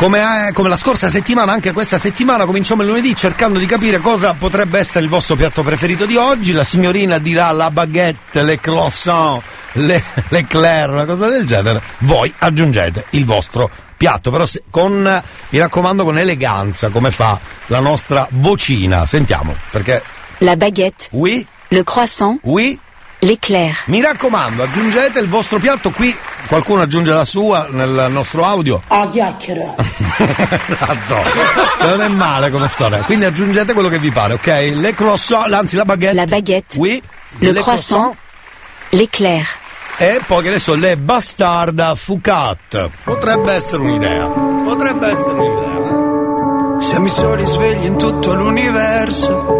Come, eh, come la scorsa settimana, anche questa settimana cominciamo il lunedì cercando di capire cosa potrebbe essere il vostro piatto preferito di oggi. La signorina dirà la baguette, le croissant, le, l'eclair, una cosa del genere. Voi aggiungete il vostro piatto, però se- con, mi raccomando, con eleganza, come fa la nostra vocina. Sentiamo, perché La baguette. Oui. Le croissant. Oui. L'éclair. Mi raccomando, aggiungete il vostro piatto qui. Qualcuno aggiunge la sua nel nostro audio. A chiacchiera. esatto. Non è male come storia. Quindi aggiungete quello che vi pare, ok? Le croissant, anzi la baguette. La baguette. Oui. Le Le croissant. L'éclair. E poi che ne so, le bastarda foucat. Potrebbe essere un'idea. Potrebbe essere un'idea. Siamo i soli svegli in tutto l'universo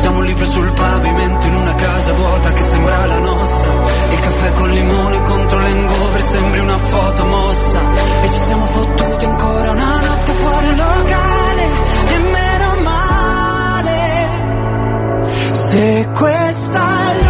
Siamo un libro sul pavimento in una casa vuota che sembra la nostra. Il caffè col limone contro l'engover sembri una foto mossa. E ci siamo fottuti ancora una notte fuori locale. E meno male. Se questa è l'ultima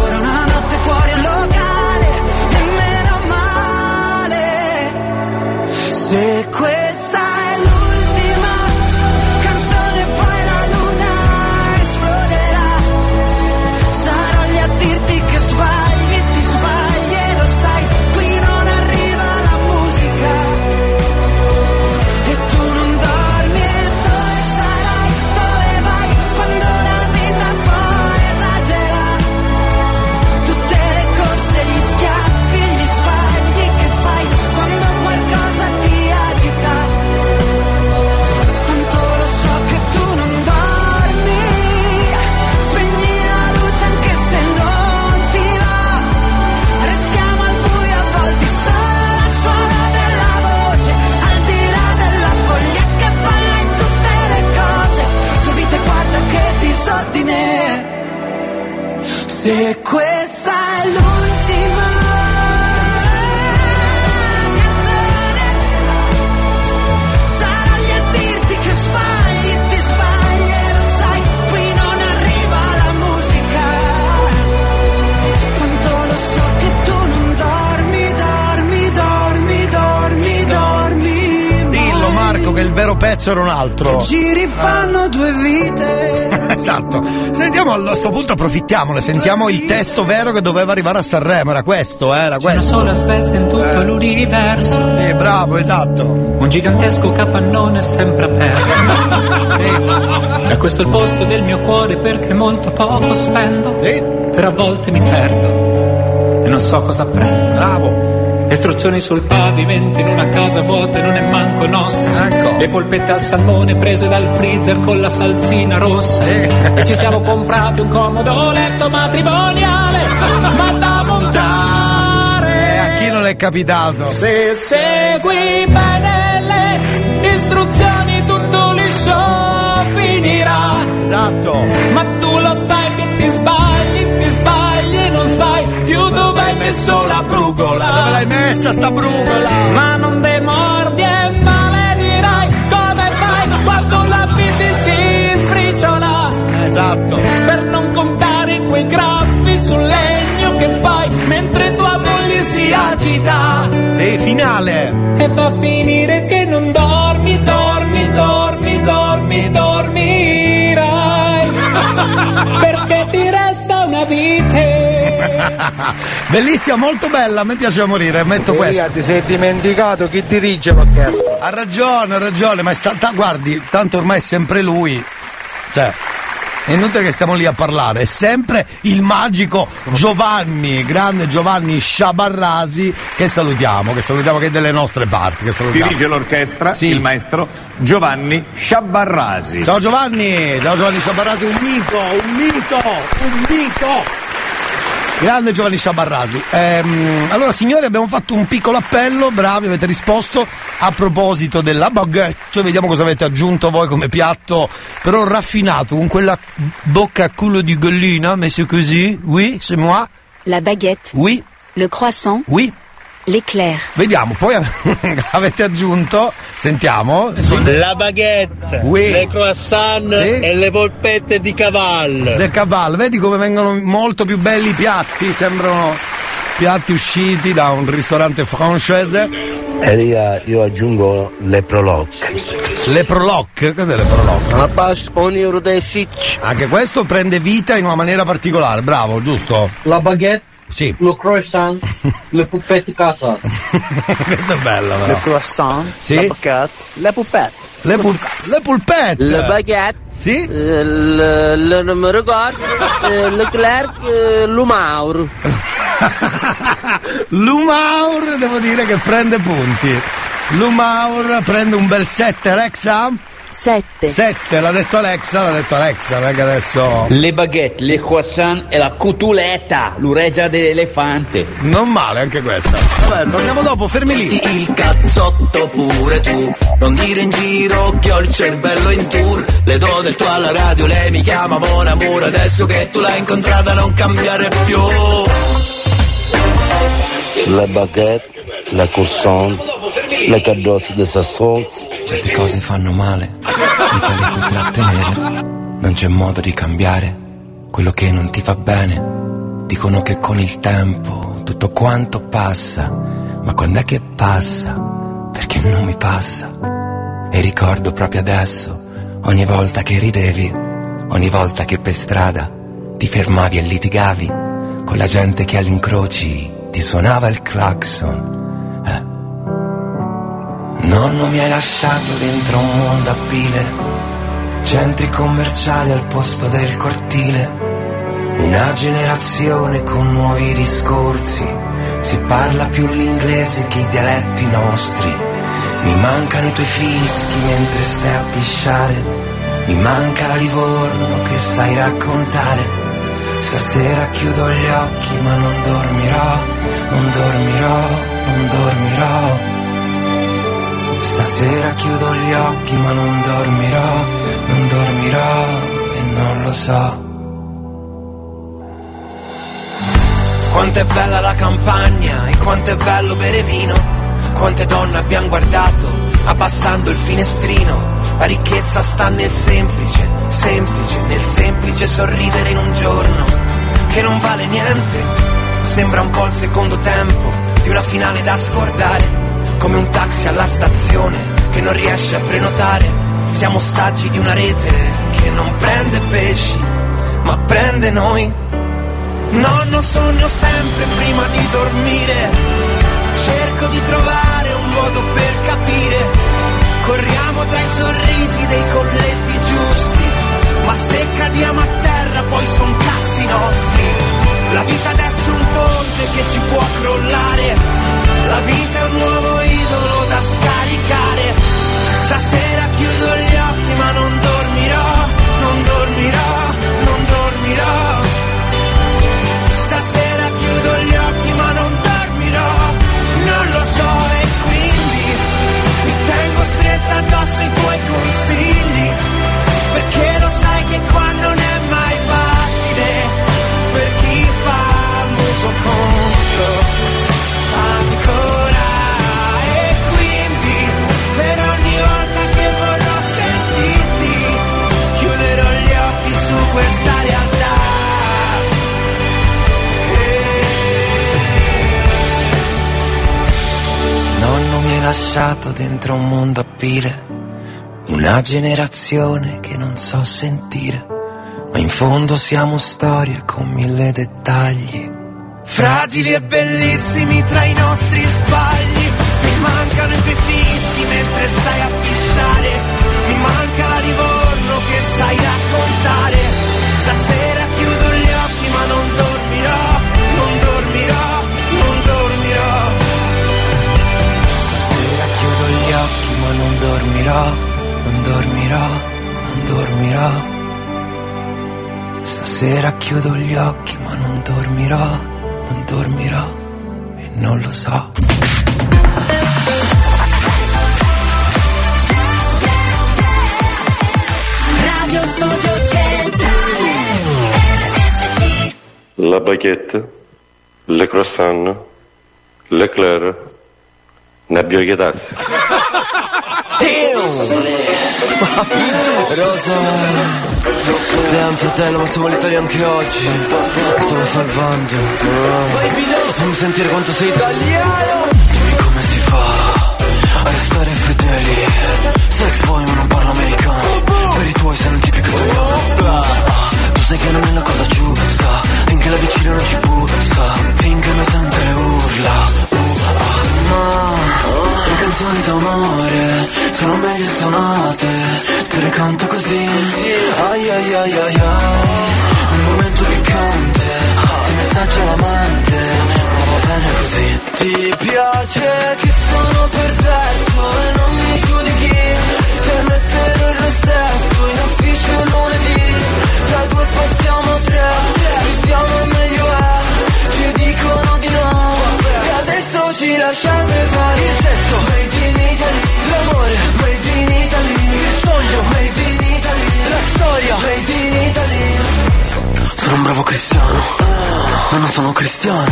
Se pezzo era un altro. Giri fanno due vite. esatto. Sentiamo a questo punto approfittiamone, sentiamo il testo vero che doveva arrivare a Sanremo, era questo, eh, era C'è una questo. sola Svezia in tutto Eh. l'universo. Sì, bravo, esatto. Un gigantesco capannone sempre aperto. E questo è il posto del mio cuore perché molto poco spendo. Però a volte mi perdo e non so cosa prendo. Bravo. Istruzioni sul pavimento in una casa vuota e non è manco nostra. Ecco. Le polpette al salmone prese dal freezer con la salsina rossa. E ci siamo comprati un comodo letto matrimoniale, ma da montare. E a chi non è capitato? Se segui bene le istruzioni tutto liscio finirà. Esatto. Ma tu lo sai che sbagli, ti sbagli e non sai più dove hai messo la brugola. Dove l'hai messa sta brugola? Ma non demordi e maledirai come fai quando la vita si sbriciola. Esatto. Per non contare quei graffi sul legno che fai mentre tua moglie si agita. Sì, finale. E va a finire che Perché ti resta una vite. Bellissima, molto bella, a me piace morire, metto questo. ti sei dimenticato chi dirige l'orchestra. Ha ragione, ha ragione, ma è stata, guardi, tanto ormai è sempre lui. Cioè, è inutile che stiamo lì a parlare, è sempre il magico Giovanni, grande Giovanni Sciabarrasi, che salutiamo, che salutiamo che è delle nostre parti, che salutiamo. Dirige l'orchestra il maestro Giovanni Sciabarrasi. Ciao Giovanni, ciao Giovanni Sciabarrasi, un mito, un mito, un mito. Grande Giovanni Sciabarrasi. Ehm, allora signori abbiamo fatto un piccolo appello, bravi, avete risposto a proposito della baguette, vediamo cosa avete aggiunto voi come piatto, però raffinato, con quella bocca a culo di gallina, messo così, oui, c'est moi, La baguette. oui, Le croissant. oui. L'éclair. Vediamo, poi avete aggiunto, sentiamo. La baguette, Oui. le croissant e le polpette di cavallo. del cavallo. Vedi come vengono molto più belli i piatti? Sembrano piatti usciti da un ristorante francese. Elia, io aggiungo le proloc. Le proloc? Cos'è le proloc? La euro dei Anche questo prende vita in una maniera particolare, bravo, giusto? La baguette, sì. le croissant, le poupette casa. Questo è bello, però. Le croissant, Sì. la baguette, le poupette. Le, pul- le pulpette. Le baguette. Sì. Le, le, non mi ricordo. eh, Leclerc, eh, Lumaur. Lumaur, devo dire che prende punti. Lumaur prende un bel 7, Alexa? 7. 7, l'ha detto Alexa, l'ha detto Alexa, che adesso... Le baguette, le croissant e la cutuletta, l'ureggia dell'elefante. Non male anche questa. Vabbè, torniamo dopo, fermi lì. Il cazzotto pure tu, non dire in giro che ho il cervello in tour. Le do del tuo alla radio, lei mi chiama Mon Amour, adesso che tu l'hai incontrata non cambiare più. Le baguette, le croissant, le carrozze de Sassons. Certe cose fanno male, mica le puoi trattenere. Non c'è modo di cambiare quello che non ti va bene. Dicono che con il tempo tutto quanto passa, ma quando è che passa? Perché non mi passa. E ricordo proprio adesso, ogni volta che ridevi, ogni volta che per strada ti fermavi e litigavi con la gente che agli incroci ti suonava il clacson. No, non mi hai lasciato dentro un mondo a pile, centri commerciali al posto del cortile, una generazione con nuovi discorsi, si parla più l'inglese che i dialetti nostri, mi mancano i tuoi fischi mentre stai a pisciare, mi manca la Livorno che sai raccontare, stasera chiudo gli occhi ma non dormirò, non dormirò, non dormirò. Stasera chiudo gli occhi ma non dormirò, non dormirò e non lo so. Quanto è bella la campagna e quanto è bello bere vino, quante donne abbiamo guardato abbassando il finestrino. La ricchezza sta nel semplice, semplice, nel semplice sorridere in un giorno che non vale niente. Sembra un po' il secondo tempo di una finale da scordare, come un taxi alla stazione che non riesce a prenotare. Siamo ostaggi di una rete che non prende pesci, ma prende noi. Nonno sogno sempre prima di dormire, cerco di trovare un modo per capire. Corriamo tra i sorrisi dei colletti giusti, ma se cadiamo a terra poi son cazzi nostri. La vita adesso è un ponte che ci può crollare, la vita è un nuovo idolo da scaricare. Stasera chiudo gli occhi ma non dormirò, non dormirò, non dormirò. Stasera chiudo gli occhi ma non dormirò, non lo so e quindi mi tengo stretta addosso i tuoi consigli, perché lo sai che qua lasciato dentro un mondo a pile, una generazione che non so sentire, ma in fondo siamo storie con mille dettagli, fragili e bellissimi tra i nostri sbagli, mi mancano i tuoi fischi mentre stai a pisciare, mi manca la Livorno che sai raccontare, stasera dormirò, non dormirò, non dormirò. Stasera chiudo gli occhi ma non dormirò, non dormirò e non lo so. Radio Studio Centrale La baguette, le croissant, l'eclair, Nabbio tassi. Rosa Damn fratello ma siamo all'Italia anche oggi. Stavo salvando. Fammi sentire quanto sei italiano. Dimmi come si fa A restare fedeli. Sex boy ma non parlo americano. Per i tuoi sei un tipico italiano. Tu sai che non è la cosa giusta. Finché la vicina non ci bussa. Finché non sente le urla Ma le canzoni d'amore sono meglio suonate Te le canto così. Ai ai ai ai ai. Nel momento piccante Ti messaggio l'amante Ma va bene così. Ti piace che sono perverso E non mi giudichi Se mettere il rossetto In ufficio lunedì Da due passiamo lasciate fare. Il sesso Made in Italy. L'amore Made in Italy. Il sogno Made in Italy. La storia Made in Italy. Sono un bravo cristiano. Ma non sono cristiano.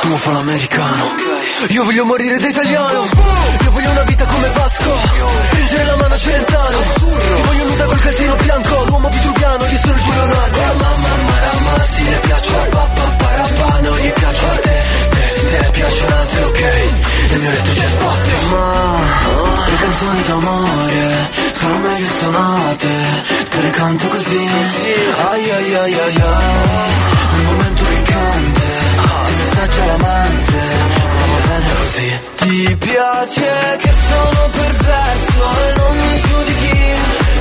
Tu fa l'americano Io voglio morire da italiano. Io voglio una vita come Vasco. Stringere la mano a Celentano. Ti voglio nuda col calzino bianco. L'uomo vitruviano Io sono il tuo Leonardo Mamma marama Si le piace a papà parapà Non gli piace a te Te, te piacciono altre ok? Nel mio letto c'è spazio. Ma le canzoni d'amore Sono meglio suonate Te le canto così. Ai ai ai ai ai. Nel momento piccante Ti messaggio l'amante. Ma va bene così. Ti piace che sono perverso E non mi giudichi.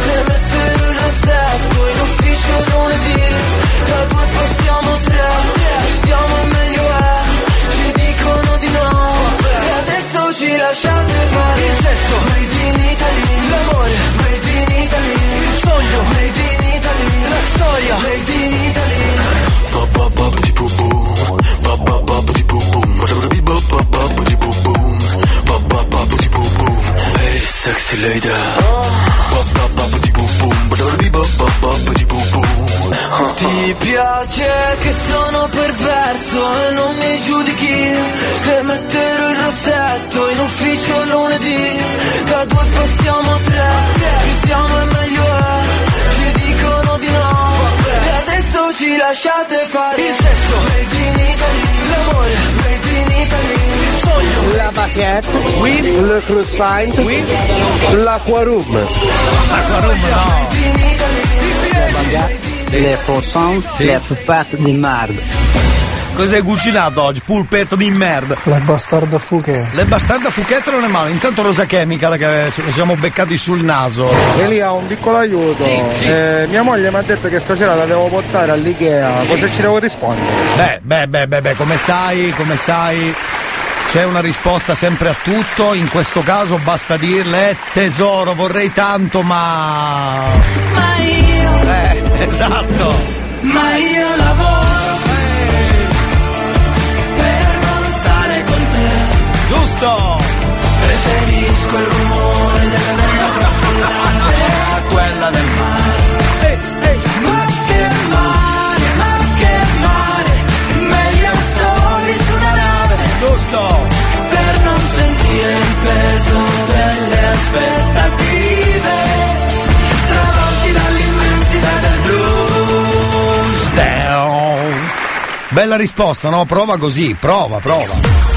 Se mettere il rossetto In ufficio lunedì Da due passiamo tre. Siamo e lasciate fare il sesso Made in Italy L'amore Made in Italy Il sogno Made in Italy La storia Made in Italy Hey, sexy lady Ti piace che sono perverso e non mi giudichi lasciate fare. Il sesso. Made in Italy. L'amore. Made in Italy. Il sogno. La baguette, with le croissant, with? L'acquarum. L'acquarum no. Le croissant, le pupette di merda. Cosa hai cucinato oggi? Pulpetto di merda. La bastarda Fouquet. Le bastarda Fouquet non è male. Intanto Rosa Chemical che ci siamo beccati sul naso. Elia, un piccolo aiuto. Sì, sì. Eh, mia moglie mi ha detto che stasera la devo portare all'Ikea. Cosa ci devo rispondere? Beh, beh, beh, beh, beh, come sai, come sai, c'è una risposta sempre a tutto. In questo caso basta dirle, eh, tesoro, vorrei tanto, ma. Ma io Eh, esatto. Ma io lavoro te. Giusto! Preferisco il rumore della metro affollate a quella del mare. Ma che mare, ma che mare, meglio soli su una nave. Giusto! Per non sentire il peso delle aspettative, travolti dall'immensità del blues. Down. Bella risposta, no? Prova così, prova, prova.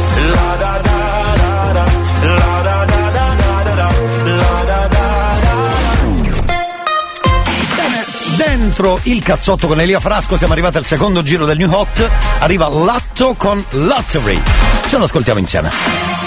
dentro il cazzotto con Elia Frasco. Siamo arrivati al secondo giro del New Hot. Arriva Latto con Lottery. Ce l'ascoltiamo insieme.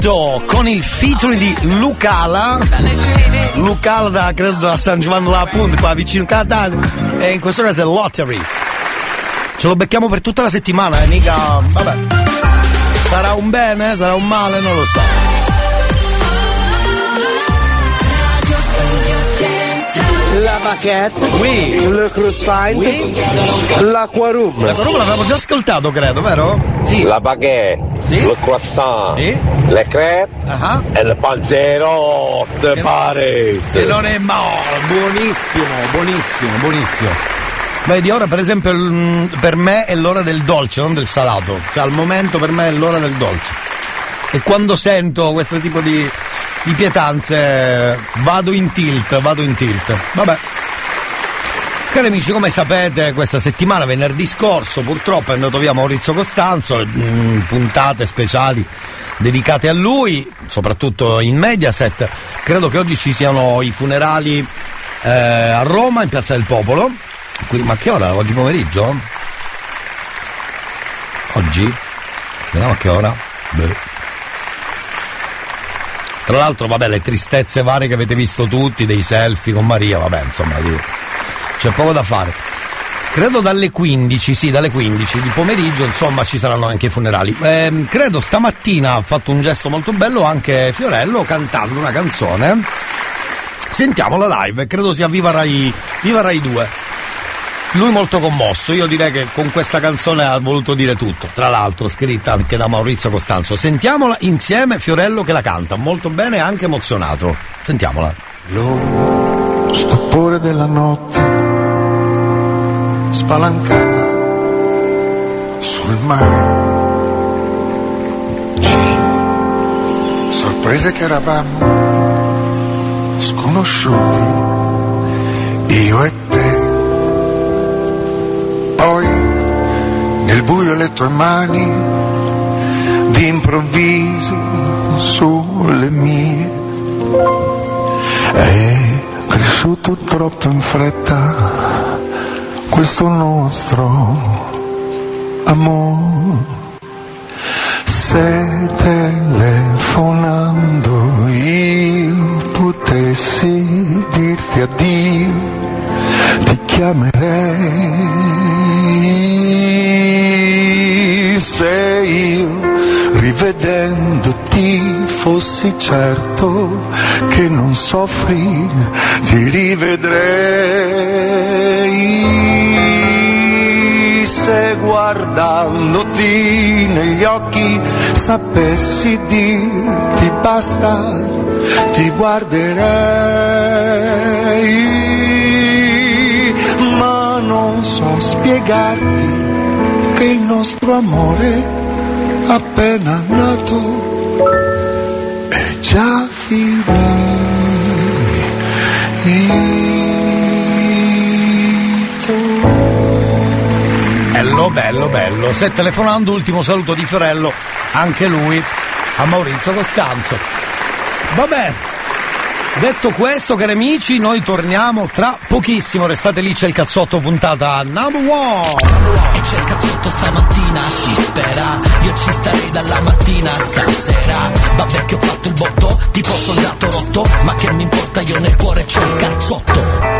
Ghetto con il featuring di Lucala. Lucala, da, credo, da San Giovanni La Punta, qua vicino Catania. E in questo caso è Lottery. Ce lo becchiamo per tutta la settimana, eh, mica. Vabbè. Sarà un bene, sarà un male, non lo so. Baquette, oui. il Crucifine, oui. l'Aquarum. L'Aquarum l'avevamo già ascoltato, credo, vero? Sì. La baguette, sì. le croissant, sì. le crepe uh-huh. e le panzerot che Paris. Che non è male, buonissimo, buonissimo, buonissimo. Vedi, ora per esempio per me è l'ora del dolce, non del salato. Cioè al momento per me è l'ora del dolce. E quando sento questo tipo di di pietanze vado in tilt, vado in tilt. Vabbè. Cari amici, come sapete, questa settimana, venerdì scorso, purtroppo è andato via Maurizio Costanzo, mm, puntate speciali dedicate a lui, soprattutto in Mediaset. Credo che oggi ci siano i funerali eh, a Roma, in Piazza del Popolo. Qui, ma che ora? Oggi pomeriggio? Oggi? Vediamo a che ora? Beh. Tra l'altro, vabbè, le tristezze varie che avete visto tutti, dei selfie con Maria, vabbè, insomma, lì, c'è poco da fare. Credo dalle 15, sì, dalle 15 di pomeriggio, insomma, ci saranno anche i funerali. Eh, credo stamattina ha fatto un gesto molto bello anche Fiorello cantando una canzone. Sentiamo la live, credo sia Viva Rai, Viva Rai 2. Lui molto commosso, io direi che con questa canzone ha voluto dire tutto, tra l'altro scritta anche da Maurizio Costanzo. Sentiamola insieme, Fiorello che la canta, molto bene e anche emozionato. Sentiamola. Lo stupore della notte spalancata sul mare. Ci sorprese che eravamo sconosciuti, io e te. Poi nel buio le tue mani d'improvviso sulle mie. È cresciuto troppo in fretta questo nostro amore. Se telefonando io potessi dirti addio, ti chiamerei. Se io rivedendoti fossi certo che non soffri, ti rivedrei. Se guardandoti negli occhi sapessi dirti basta, ti guarderei. So spiegarti che il nostro amore appena nato è già finito. Bello, bello, bello. Se telefonando, ultimo saluto di Fiorello, anche lui, a Maurizio Costanzo. Vabbè, detto questo, cari amici, noi torniamo tra pochissimo. Restate lì, c'è il cazzotto puntata number one. E c'è il cazzotto stamattina, si spera Io ci starei dalla mattina stasera Vabbè che ho fatto il botto, tipo soldato rotto Ma che mi importa, io nel cuore c'ho il cazzotto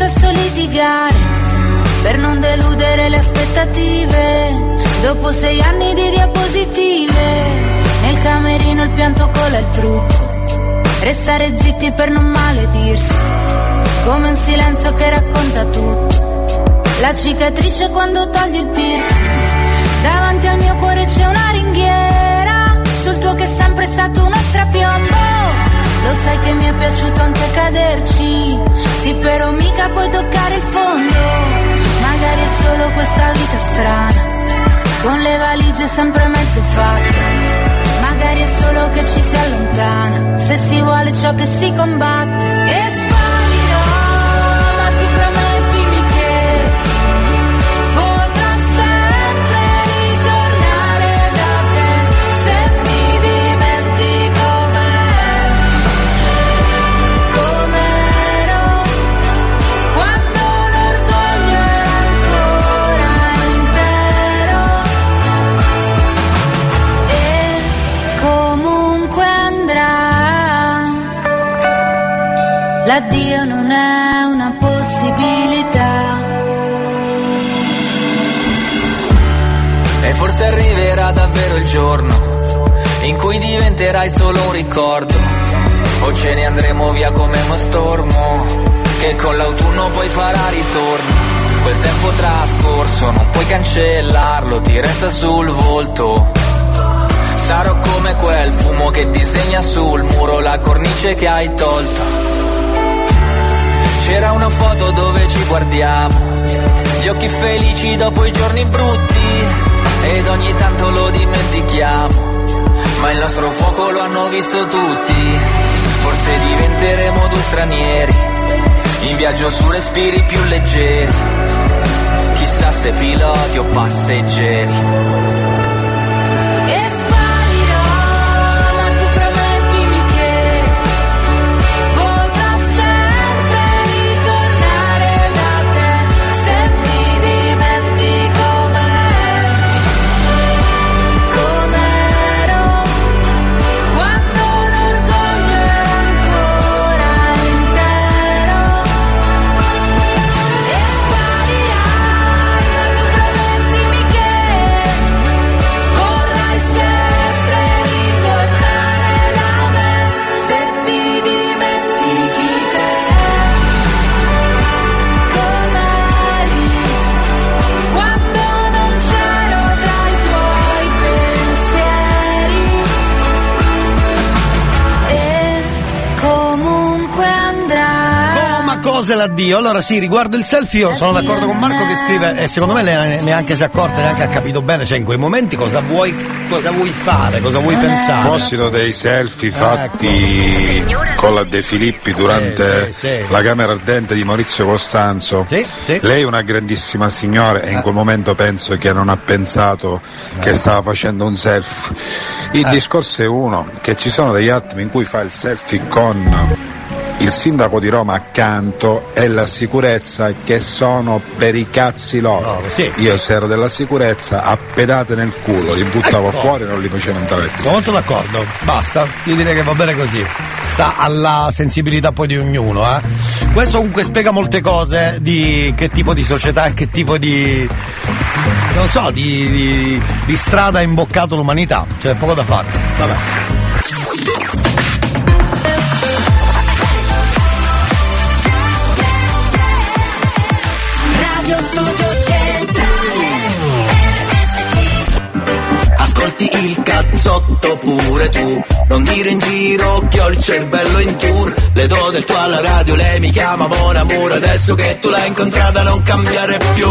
concesso litigare per non deludere le aspettative. Dopo sei anni di diapositive, nel camerino il pianto cola il trucco. Restare zitti per non maledirsi, come un silenzio che racconta tutto. La cicatrice quando togli il piercing. Davanti al mio cuore c'è una ringhiera, sul tuo che è sempre stato uno strapiombo. Lo sai che mi è piaciuto anche caderci. Sì però mica puoi toccare il fondo. Magari è solo questa vita strana. Con le valigie sempre mezze fatte. Magari è solo che ci si allontana. Se si vuole ciò che si combatte ricordo. O ce ne andremo via come uno stormo, che con l'autunno poi farà ritorno. Quel tempo trascorso non puoi cancellarlo, ti resta sul volto. Sarò come quel fumo che disegna sul muro la cornice che hai tolto. C'era una foto dove ci guardiamo, gli occhi felici dopo i giorni brutti, ed ogni tanto lo dimentichiamo. Ma il nostro fuoco lo hanno visto tutti, forse diventeremo due stranieri, in viaggio su respiri più leggeri, chissà se piloti o passeggeri. Cose l'addio. Allora sì, riguardo il selfie io sono d'accordo con Marco che scrive e secondo me lei neanche si è accorta, neanche ha capito bene, cioè in quei momenti cosa vuoi, cosa vuoi fare, cosa vuoi A pensare. proposito dei selfie fatti con la De Filippi durante Sì, sì, sì. la Camera Ardente di Maurizio Costanzo, lei è una grandissima signora e in quel momento penso che non ha pensato che stava facendo un selfie. Il Eh. discorso è uno, che ci sono degli attimi in cui fa il selfie con il sindaco di Roma accanto e la sicurezza che sono per i cazzi loro. Io se ero della sicurezza a pedate nel culo, li buttavo Ecco. fuori e non li facevo entrare più. Sono molto d'accordo, basta, io direi che va bene così. Sta alla sensibilità poi di ognuno, eh. Questo comunque spiega molte cose di che tipo di società e che tipo di. non so, di, di, di strada ha imboccato l'umanità. C'è poco da fare. Vabbè. Cazzotto pure tu. Non dire in giro che ho il cervello in tour. Le do del tuo alla radio, lei mi chiama Mon Amour. Adesso che tu l'hai incontrata non cambiare più.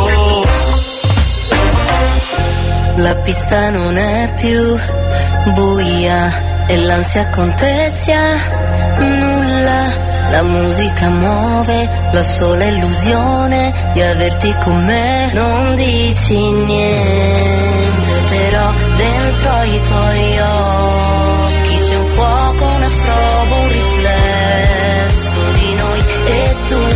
La pista non è più buia e l'ansia contessa nulla. La musica muove la sola illusione di averti con me. Non dici niente, però dentro i tuoi occhi c'è un fuoco, una strobo, un riflesso di noi. E tutti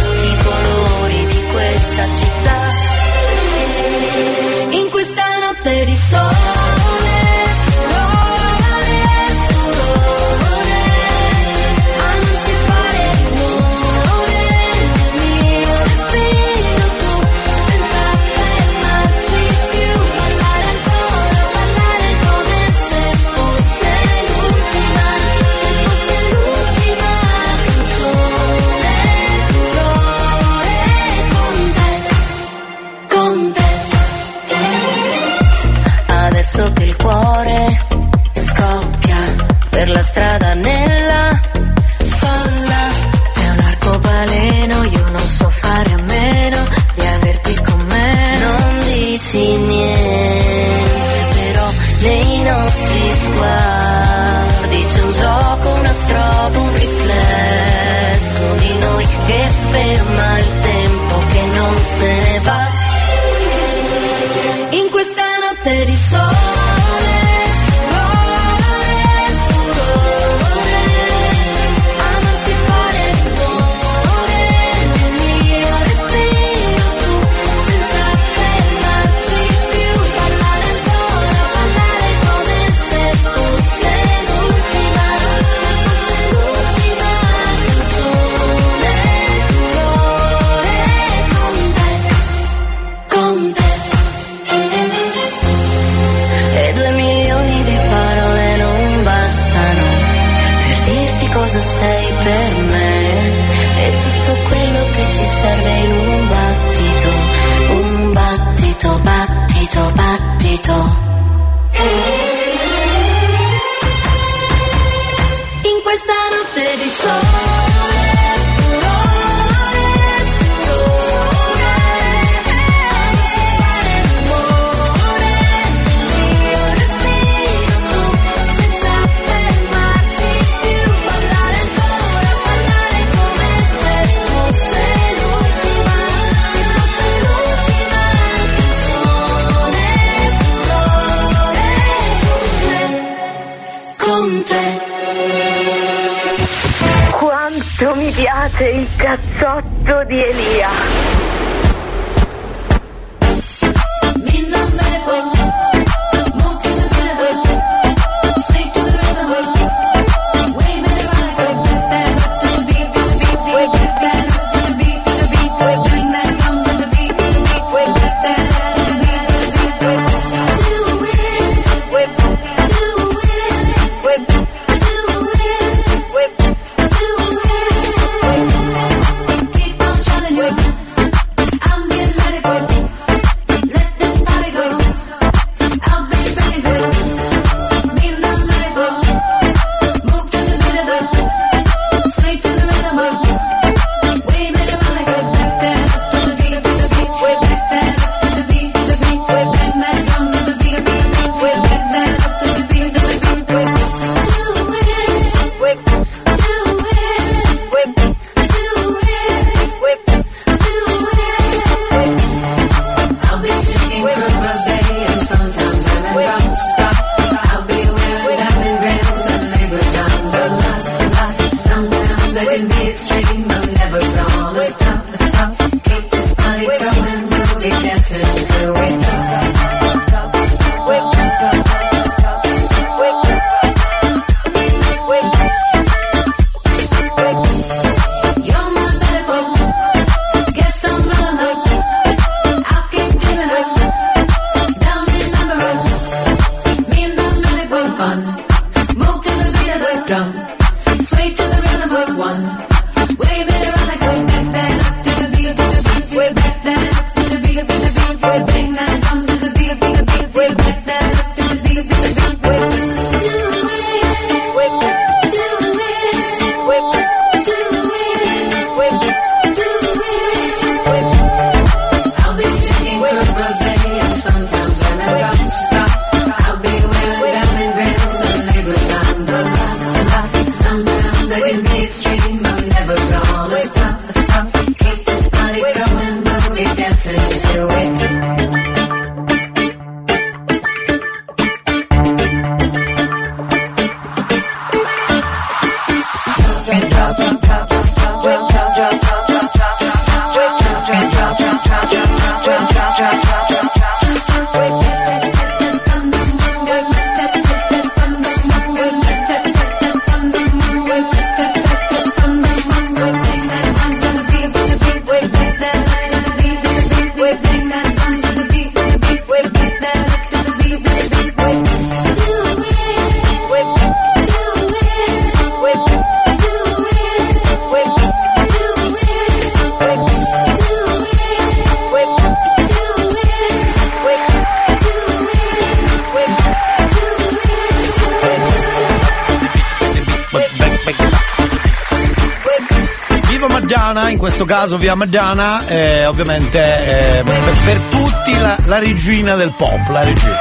questo caso via Maggiana, eh, ovviamente eh, per, per tutti la, la regina del pop, la regina.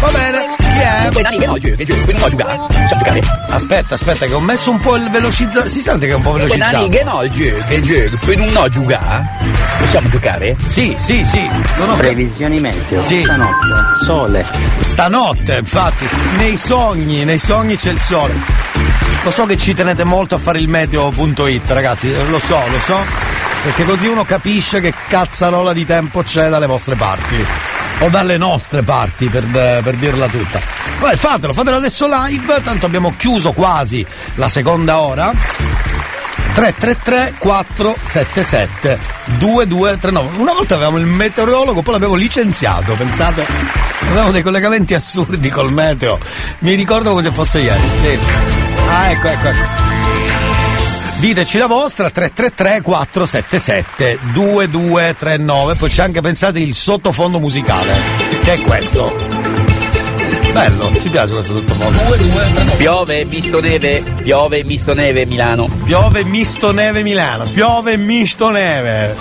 Va bene, chi è? Aspetta, aspetta, che ho messo un po' il velocizzatore. Si sente che è un po' velocizzato. Che no che gioco, per non no giocare? Possiamo giocare? Sì, sì, sì. Non ho Previsioni meteo. Sì. Stanotte. Sole. Stanotte, infatti, nei sogni, nei sogni c'è il sole. Lo so che ci tenete molto a fare il meteo.it, ragazzi, lo so, lo so, perché così uno capisce che cazzarola di tempo c'è dalle vostre parti. O dalle nostre parti, per, per dirla tutta. Vai, fatelo, fatelo adesso live, tanto abbiamo chiuso quasi la seconda ora. 333 477 2239 Una volta avevamo il meteorologo, poi l'abbiamo licenziato, pensate. Avevamo dei collegamenti assurdi col meteo. Mi ricordo come se fosse ieri. Sì. Ah, ecco, ecco, ecco. Diteci la vostra 333 477 2239 poi c'è anche pensate il sottofondo musicale che è questo bello ci piace questo sottofondo Piove, misto neve, piove, misto neve, Milano. Piove misto neve Milano, piove misto neve.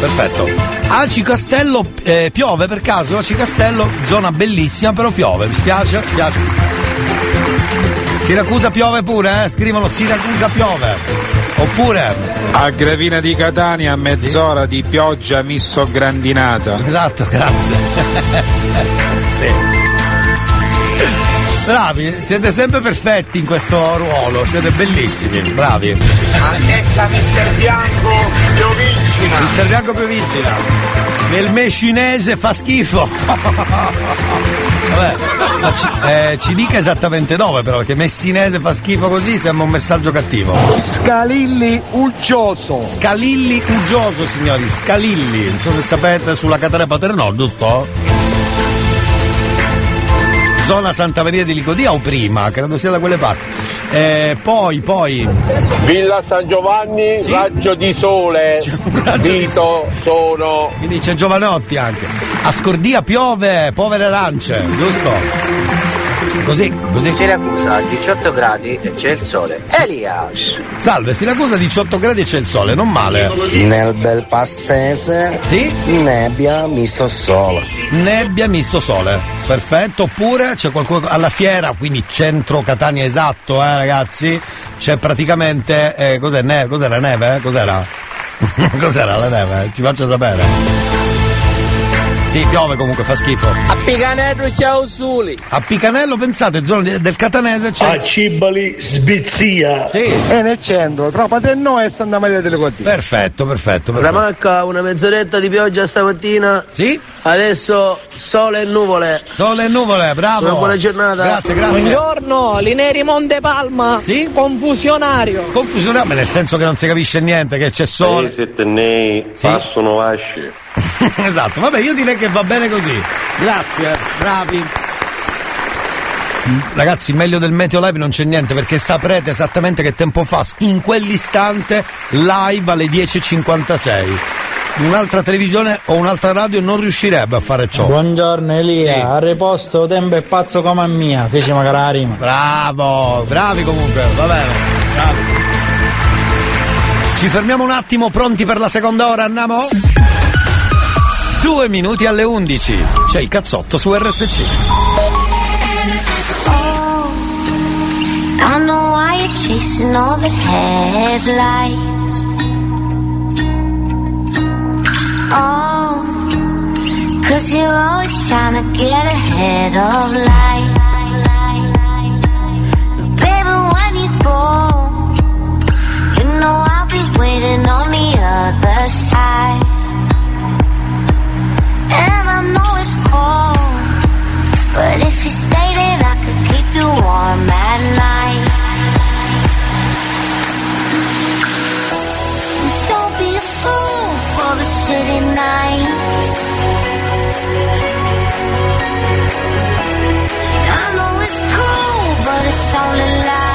Perfetto. Aci Castello eh, piove per caso? Aci Castello, zona bellissima, però piove, mi spiace, mi spiace. Siracusa piove pure, eh? Scrivono Siracusa piove. Oppure. A Gravina di Catania, mezz'ora di pioggia misto grandinata. Esatto, grazie. sì. Bravi, siete sempre perfetti in questo ruolo, siete bellissimi, bravi. Altezza Mister Bianco, piovigina. Mister Bianco piovigina. Nel me cinese fa schifo. Vabbè, ma ci, eh, ci dica esattamente dove però, perché messinese fa schifo così sembra un messaggio cattivo. Scalilli uggioso. Scalilli uggioso, signori, Scalilli. Non so se sapete sulla Catarea Paternò, giusto? Zona Santa Maria di Licodia o prima, credo sia da quelle parti. Eh, poi, poi. Villa San Giovanni, raggio di sole. Vito sono. Quindi c'è Giovanotti anche. A Scordia piove, povere arance, giusto? Così, così. Siracusa 18 gradi e c'è il sole. Elias. Salve, Siracusa 18 gradi e c'è il sole, non male. Nel bel passese. Sì? Nebbia misto sole. Nebbia misto sole. Perfetto, oppure c'è qualcuno alla fiera, quindi centro Catania esatto, eh ragazzi. C'è praticamente. Eh, cos'è? Ne- cos'era neve? eh? Cos'era? cos'era la neve? Ci faccio sapere. Sì, piove comunque, fa schifo. A Picanello ciao Suli. A Picanello, pensate, zona del Catanese c'è. A Cibali, Sbizia. Sì. E nel centro, tra Paterno e Santa Maria delle Cottine. Perfetto, perfetto. perfetto. Ramacca, una mezz'oretta di pioggia stamattina. Sì. Adesso sole e nuvole. Sole e nuvole, bravo. Una buona giornata. Grazie, grazie. Buongiorno, Lineri Montepalma. Sì? Confusionario. Confusione, ma nel senso che non si capisce niente, che c'è sole. Sei settennei passano vasci. esatto, vabbè, io direi che va bene così. Grazie, bravi. Ragazzi, meglio del Meteo Live non c'è niente perché saprete esattamente che tempo fa in quell'istante live alle 10.56. Un'altra televisione o un'altra radio non riuscirebbe a fare ciò. Buongiorno Elia, Sì. a riposto tempo è pazzo come a mia, fece magari la rima. Bravo, bravi comunque, va bene. Bravi. Ci fermiamo un attimo, pronti per la seconda ora, andiamo? Due minuti alle 11. C'è il cazzotto su RSC. I know why you're chasing all the headlights. Oh, cause you're always trying to get ahead of life. Baby, when you go, you know I'll be waiting on the other side. And I know it's cold. But if you stay, then I could keep you warm at night. The city nights. I know it's cool, but it's only light.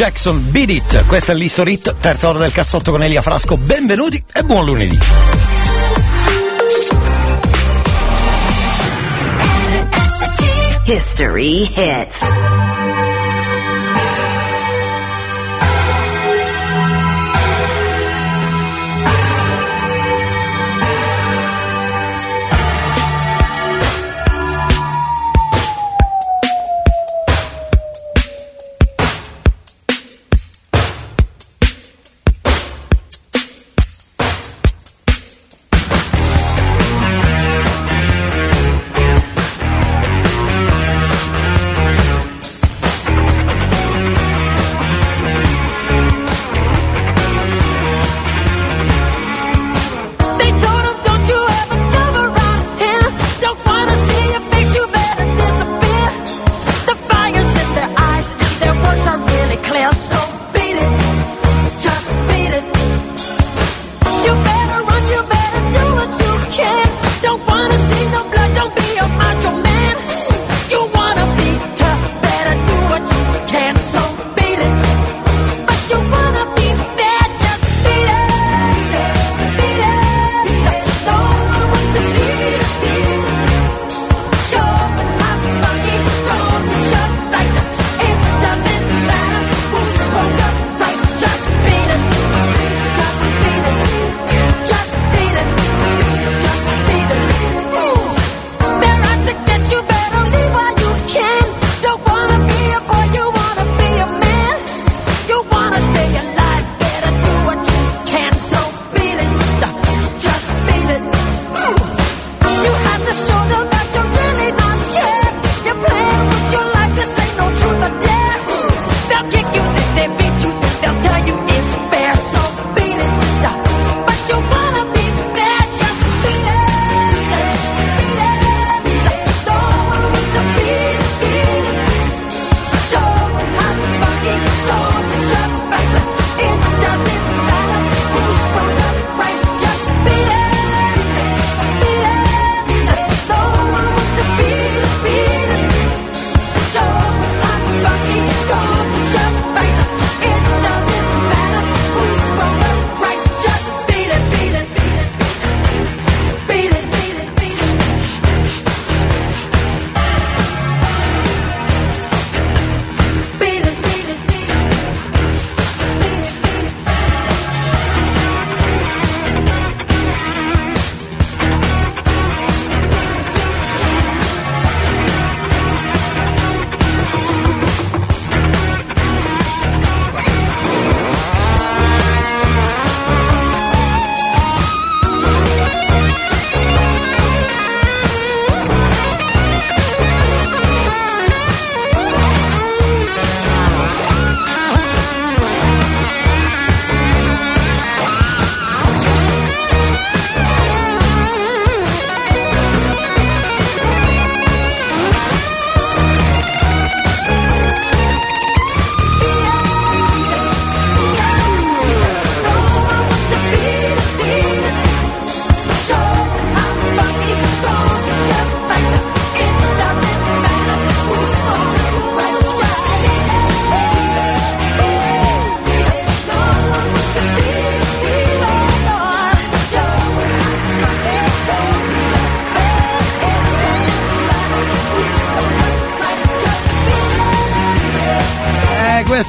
Jackson, Beat It. Questa è l'History Hit, terza ora del cazzotto con Elia Frasco. Benvenuti e buon lunedì. History hits.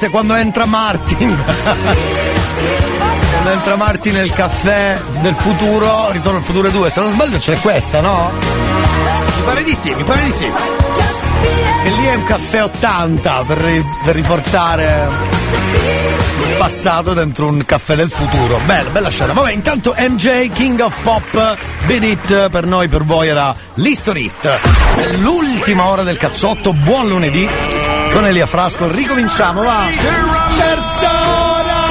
Questo è quando entra Martin. quando entra Martin nel caffè del futuro, Ritorno al futuro 2, se non sbaglio c'è questa, no? Mi pare di sì, mi pare di sì. E lì è un caffè 80 per, per riportare il passato dentro un caffè del futuro. Bella, bella scena. Vabbè, intanto MJ, King of Pop, Beat It, per noi, per voi era l'History Hit. L'ultima ora del cazzotto, buon lunedì. Con Elia Frasco, ricominciamo, va! Terza ora!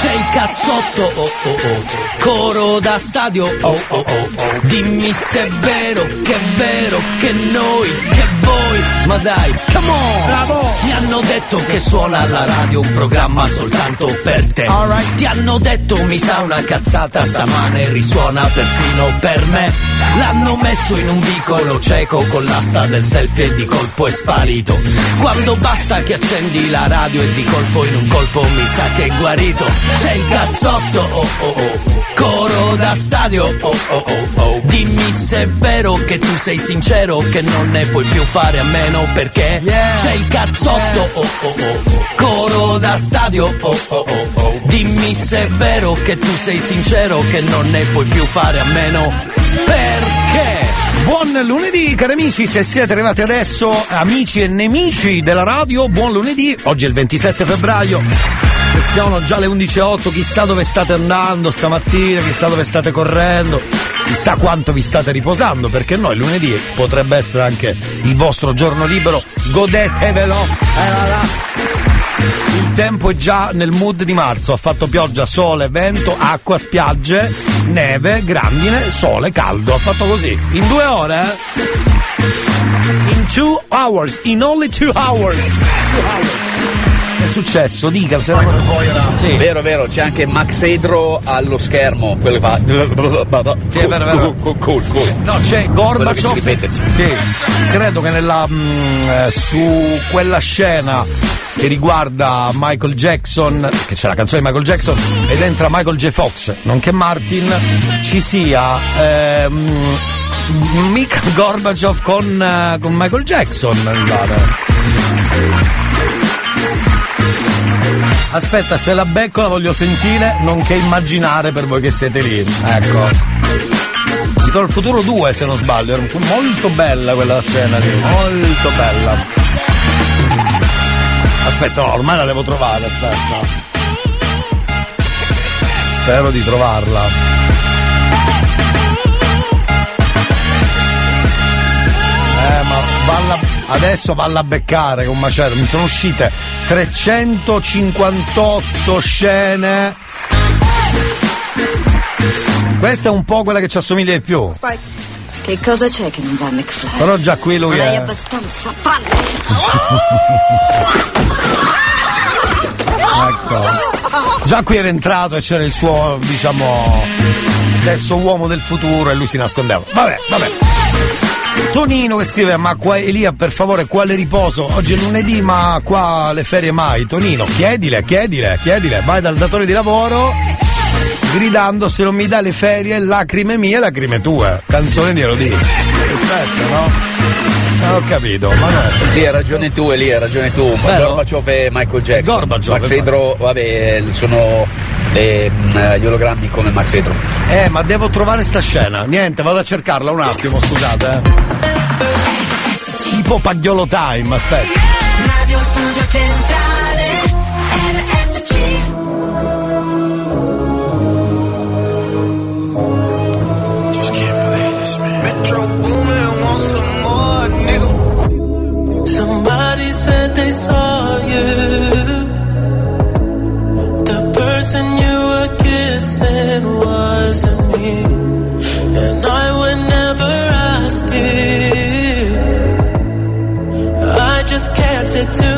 C'è il cazzotto, oh oh oh, coro da stadio, oh oh oh, dimmi se è vero, che è vero, che noi, che voi, ma dai, come on! Bravo! Ti hanno detto che suona alla radio un programma soltanto per te. Alright. Ti hanno detto mi sa una cazzata stamane risuona perfino per me. L'hanno messo in un vicolo cieco con l'asta del selfie e di colpo è sparito. Quando basta che accendi la radio e di colpo in un colpo mi sa che è guarito. C'è il cazzotto, oh oh oh, coro da stadio, oh oh oh oh. Dimmi se è vero che tu sei sincero, che non ne puoi più fare a meno perché c'è il cazzotto, oh oh oh, coro da stadio, oh oh oh oh. Dimmi se è vero che tu sei sincero, che non ne puoi più fare a meno perché. Buon lunedì cari amici, se siete arrivati adesso, amici e nemici della radio, buon lunedì, oggi è il 27 febbraio. E Sono già le 11.08, chissà dove state andando stamattina, chissà dove state correndo, chissà quanto vi state riposando, perché noi lunedì potrebbe essere anche il vostro giorno libero, godetevelo! Eh, là, là. Il tempo è già nel mood di marzo, ha fatto pioggia, sole, vento, acqua, spiagge, neve, grandine, sole, caldo, ha fatto così. In due ore, eh? In two hours, in only two hours. Two hours. Successo? Dica, se la cosa poi era. Sì. Vero, vero, c'è anche Max Edro allo schermo, quello che fa. Sì, è vero, vero. Cool, cool, cool. No, c'è Gorbaciov. Sì, credo che nella, mm, eh, su quella scena che riguarda Michael Jackson, che c'è la canzone di Michael Jackson, ed entra Michael J. Fox, nonché Martin, ci sia ehm, Mikhail Gorbaciov con, eh, con Michael Jackson, pare. Aspetta, se la becco la voglio sentire, nonché immaginare per voi che siete lì. Ecco. Ritorno al futuro 2 se non sbaglio, era molto bella quella scena lì, molto bella. Aspetta, no, ormai la devo trovare, aspetta. Spero di trovarla. Eh, ma valla, adesso valla a beccare con macello. Mi sono uscite 358 scene. Questa è un po' quella che ci assomiglia di più. Che cosa c'è che non va McFly? Però già qui lui non è. abbastanza palle. Ecco. Già qui era entrato e c'era il suo, diciamo, stesso uomo del futuro e lui si nascondeva. Vabbè, vabbè. Tonino che scrive, ma qua Elia per favore quale riposo? Oggi è lunedì ma qua le ferie mai. Tonino, chiedile, chiedile, chiedile, vai dal datore di lavoro gridando se non mi dà le ferie, lacrime mie, lacrime tue. Canzone di Elodie. Perfetto, no? Non ho capito, ma no. Sì, hai ragione tu, Elia, hai ragione tu. Gorbaciov e Michael Jackson. Gorbaciov, Max esatto. Edro, vabbè, sono eh, gli ologrammi come Max Edro. Eh, ma devo trovare sta scena. Niente, vado a cercarla un attimo, scusate. eh. Tipo Pagliolo Time, aspetta. Radio Studio Centrale to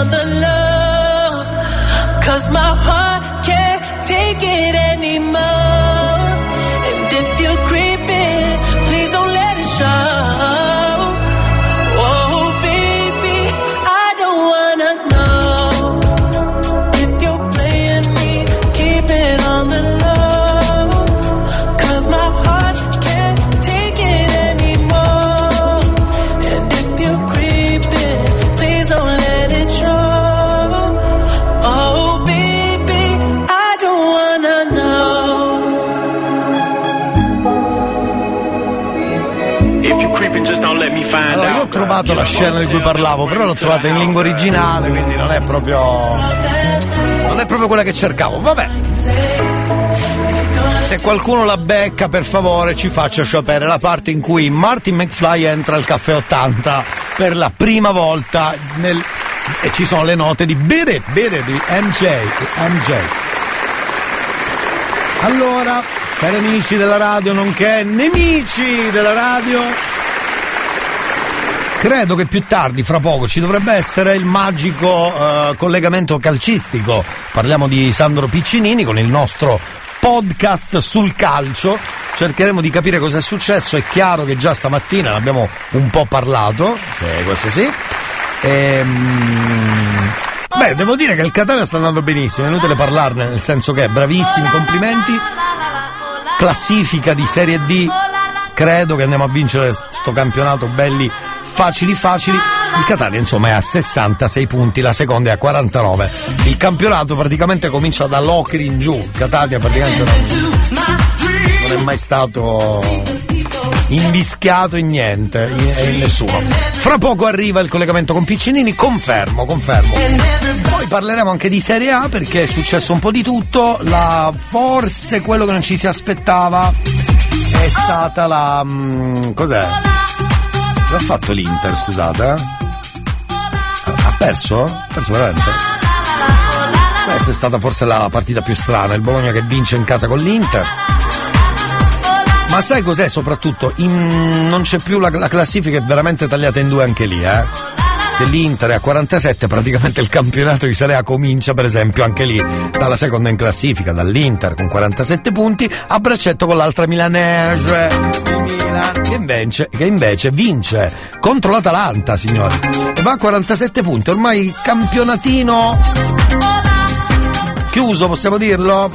It on the low. Cause my heart trovato la scena di cui parlavo, però l'ho trovata in lingua originale, quindi non è proprio. Non è proprio quella che cercavo. Vabbè. Se qualcuno la becca, per favore, ci faccia sapere la parte in cui Martin McFly entra al caffè 80 per la prima volta nel. E ci sono le note di Beat It di MJ. MJ. Allora, cari amici della radio, nonché nemici della radio, Credo che più tardi, fra poco, ci dovrebbe essere il magico eh, collegamento calcistico. Parliamo di Sandro Piccinini con il nostro podcast sul calcio. Cercheremo di capire cosa è successo. È chiaro che già stamattina ne abbiamo un po' parlato, eh, questo sì. Ehm, Beh, devo dire che il Catania sta andando benissimo, è inutile parlarne, nel senso che bravissimi, complimenti. Classifica di Serie D, credo che andiamo a vincere sto campionato belli facili facili. Il Catania insomma è a 66 punti, la seconda è a 49. Il campionato praticamente comincia da Locri in giù, Catania praticamente non, non è mai stato invischiato in niente e in nessuno. Fra poco arriva il collegamento con Piccinini, confermo, confermo. Poi parleremo anche di Serie A perché è successo un po' di tutto, la, forse quello che non ci si aspettava è stata la... mm, cos'è? Cosa ha fatto l'Inter, scusate? eh? Ha perso? Ha perso veramente? Questa è stata forse la partita più strana, il Bologna che vince in casa con l'Inter. Ma sai cos'è soprattutto? In- non c'è più la, la classifica, è veramente tagliata in due anche lì, eh? È a 47, praticamente il campionato di Serie A comincia per esempio anche lì dalla seconda in classifica, dall'Inter con 47 punti, a braccetto con l'altra milanese, il Milan, che invece, che invece vince contro l'Atalanta, signori, e va a 47 punti, ormai campionatino chiuso, possiamo dirlo?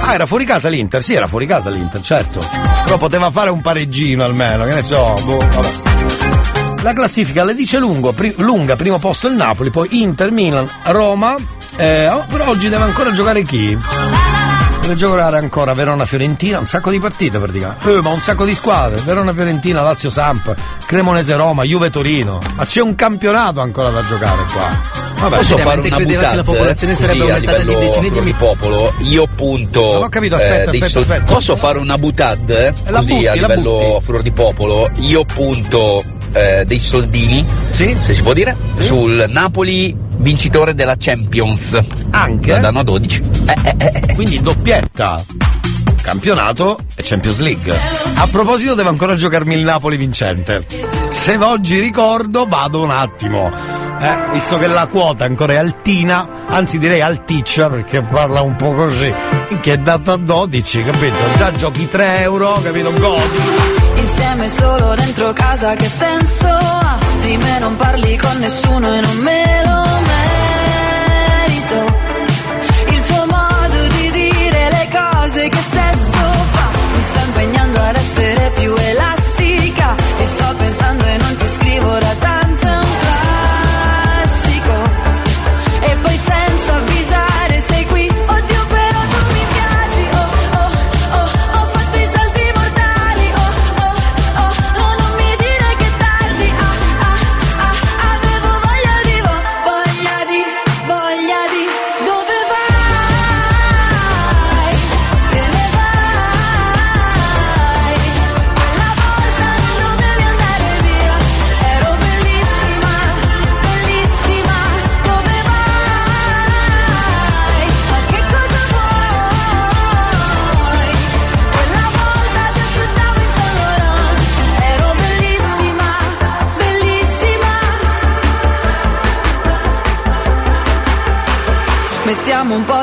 Ah, era fuori casa l'Inter? Sì, era fuori casa l'Inter, certo. Però poteva fare un pareggino almeno, che ne so, boh, vabbè. La classifica la dice lungo, pri- lunga, primo posto il Napoli, poi Inter, Milan, Roma. Eh, oh, però oggi deve ancora giocare chi? Deve giocare ancora Verona Fiorentina, un sacco di partite praticamente. Eh, ma un sacco di squadre. Verona Fiorentina, Lazio Samp, Cremonese Roma, Juve Torino. Ma c'è un campionato ancora da giocare qua. Vabbè, Posso fare una credeva che la popolazione buttata sarebbe aumentata di decine di popolo? Io punto. Non ho capito, aspetta, dei aspetta, aspetta. Posso fare una buttata La così butti, a la livello butti. furor di popolo? Io punto eh, dei soldini, se si può dire, sul Napoli vincitore della Champions. Anche? Andranno a 12. Quindi doppietta. Campionato e Champions League. A proposito, devo ancora giocarmi il Napoli vincente. Se oggi ricordo, vado un attimo. Eh, visto che la quota ancora è altina, anzi direi alticcia perché parla un po' così, che è data a 12, capito? Già giochi 3 euro, capito? Godi. Insieme solo dentro casa che senso ha? Di me non parli con nessuno e non me lo merito Il tuo modo di dire le cose che sesso fa Mi sta impegnando ad essere più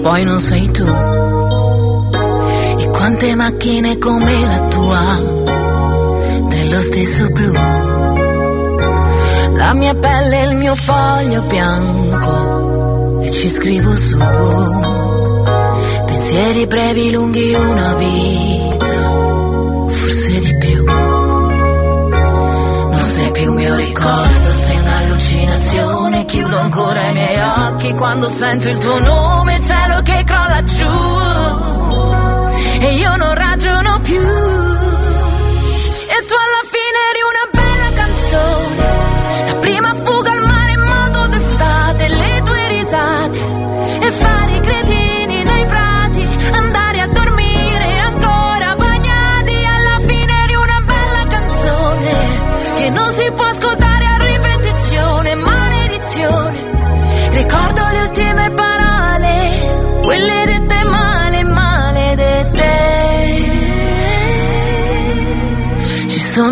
poi non sei tu. E quante macchine come la tua, dello stesso blu. La mia pelle è il mio foglio bianco, e ci scrivo su. Pensieri brevi, lunghi, una vita, forse di più. Non sei più mio ricordo, sei un'allucinazione. Chiudo ancora i miei occhi quando sento il tuo nome, cielo che crolla giù. E io non ragiono più.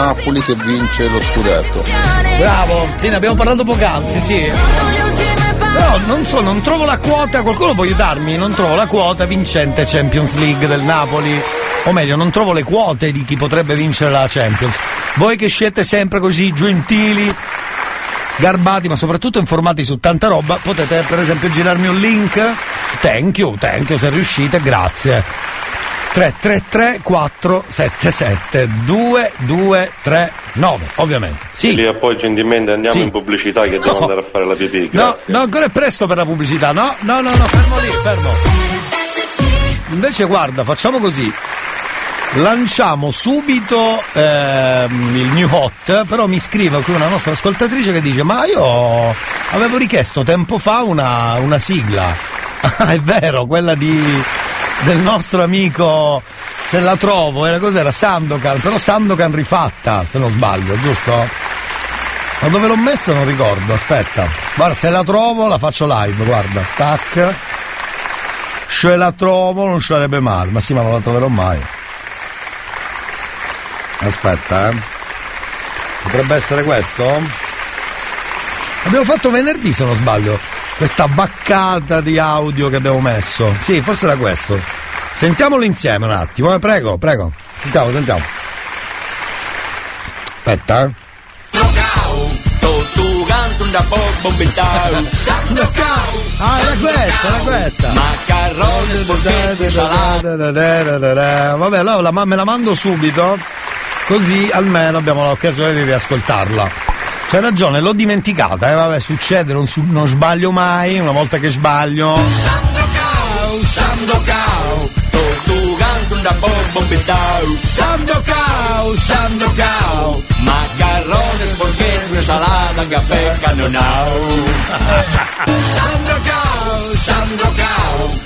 Napoli che vince lo scudetto. Bravo, sì, ne abbiamo parlato poc'anzi, sì. Però non so, non trovo la quota, qualcuno può aiutarmi? Non trovo la quota vincente Champions League del Napoli. O meglio, non trovo le quote di chi potrebbe vincere la Champions. Voi che siete sempre così gentili, garbati, ma soprattutto informati su tanta roba, potete per esempio girarmi un link. Thank you, thank you, se riuscite, grazie. 333 477 2239 ovviamente. Sì. Lì poi gentilmente andiamo Sì. in pubblicità che devo No. andare a fare la pipì. no no ancora è presto per la pubblicità. No no no no fermo lì fermo. Invece guarda facciamo così. Lanciamo subito ehm, il new hot però mi scrive qui una nostra ascoltatrice che dice ma io avevo richiesto tempo fa una, una sigla. Ah, è vero quella di del nostro amico se la trovo era cos'era? Sandokan però Sandokan rifatta se non sbaglio giusto? ma dove l'ho messa non ricordo aspetta. Guarda se la trovo la faccio live guarda. Tac. Se la trovo non sarebbe male ma sì ma non la troverò mai. Aspetta eh. Potrebbe essere questo? abbiamo fatto venerdì se non sbaglio questa baccata di audio che abbiamo messo. Sì forse era questo. Sentiamolo insieme un attimo eh, prego prego. Sentiamo sentiamo. Aspetta eh. Ah, era questa, era questa. Vabbè, allora me la mando subito, così almeno abbiamo l'occasione di riascoltarla. C'hai ragione, l'ho dimenticata, eh, vabbè, succede, non, su- non sbaglio mai, una volta che sbaglio. Sandokan Sandokan Tortugando da bombitao Sandokan Sandokan Macarrone sporchetti salata caffè cannonau Sandokan Sandokan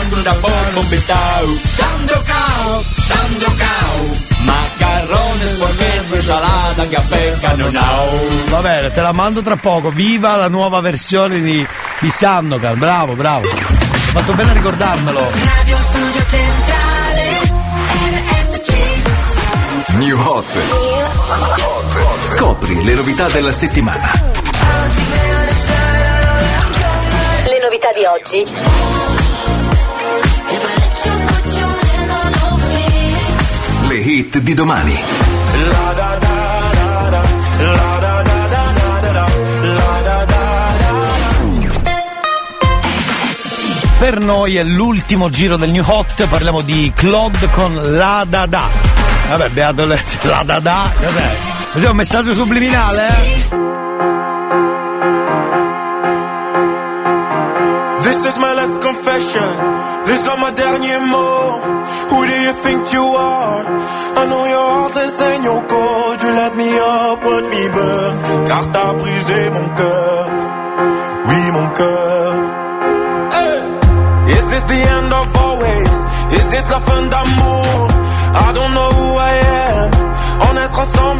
Tortugando da bombitao Sandokan Sandokan Macarrone sporchetti salata caffè cannonau Va bene, te la mando tra poco. Viva la nuova versione di, di Sandokan, bravo, bravo. Ho fatto bene a ricordarmelo. Radio Studio Centrale RSC New Hot. Scopri le novità della settimana. Le novità di oggi. Hit di domani. Per noi è l'ultimo giro del New Hot, parliamo di Claude con La Da Da. Vabbè, beato le... La Da Da, cos'è? Cos'è un messaggio subliminale? eh? This is my last confession. These are my derniers mots. Who do you think you are? I know your heart is in your code. You let me up, watch me burn. Car t'as brisé mon cœur. Oui, mon cœur. Hey. Is this the end of always? Is this la fin d'amour? I don't know who I am. On est ensemble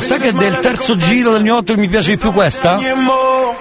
Sai che del terzo giro del mio 8 mi piace di più questa?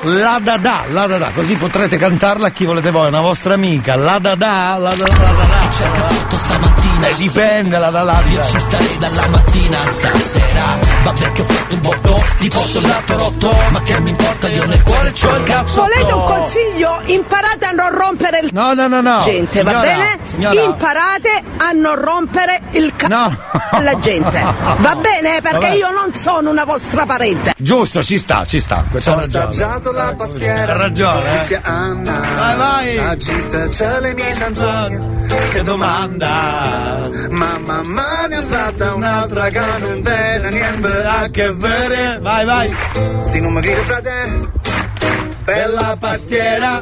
La da da, la da da, così potrete cantarla a chi volete voi, una vostra amica. La da da, la da da, la da da. Cerca tutto stamattina Eh, dipende la da la. Io ci starei dalla mattina a stasera Vabbè che ho fatto un botto Tipo soldato rotto Ma che mi importa io nel cuore c'ho il cazzo Volete un consiglio? Imparate a non rompere il No, no, no, no. gente, va Signora, bene? signora. Imparate a non rompere il cazzo alla gente. Va bene? Perché Vabbè. io non sono una vostra parente. Giusto, ci sta, ci sta. C'ha Ho ragione. Assaggiato la pastiera Ha ragione, eh. Letizia Anna. Vai, vai. S'agita, c'è le mie zanzone Che domanda. Mamma mia ne ha fatta un'altra che non vede niente a che vedere. Vai, vai. Si non mi grida frate. Bella pastiera.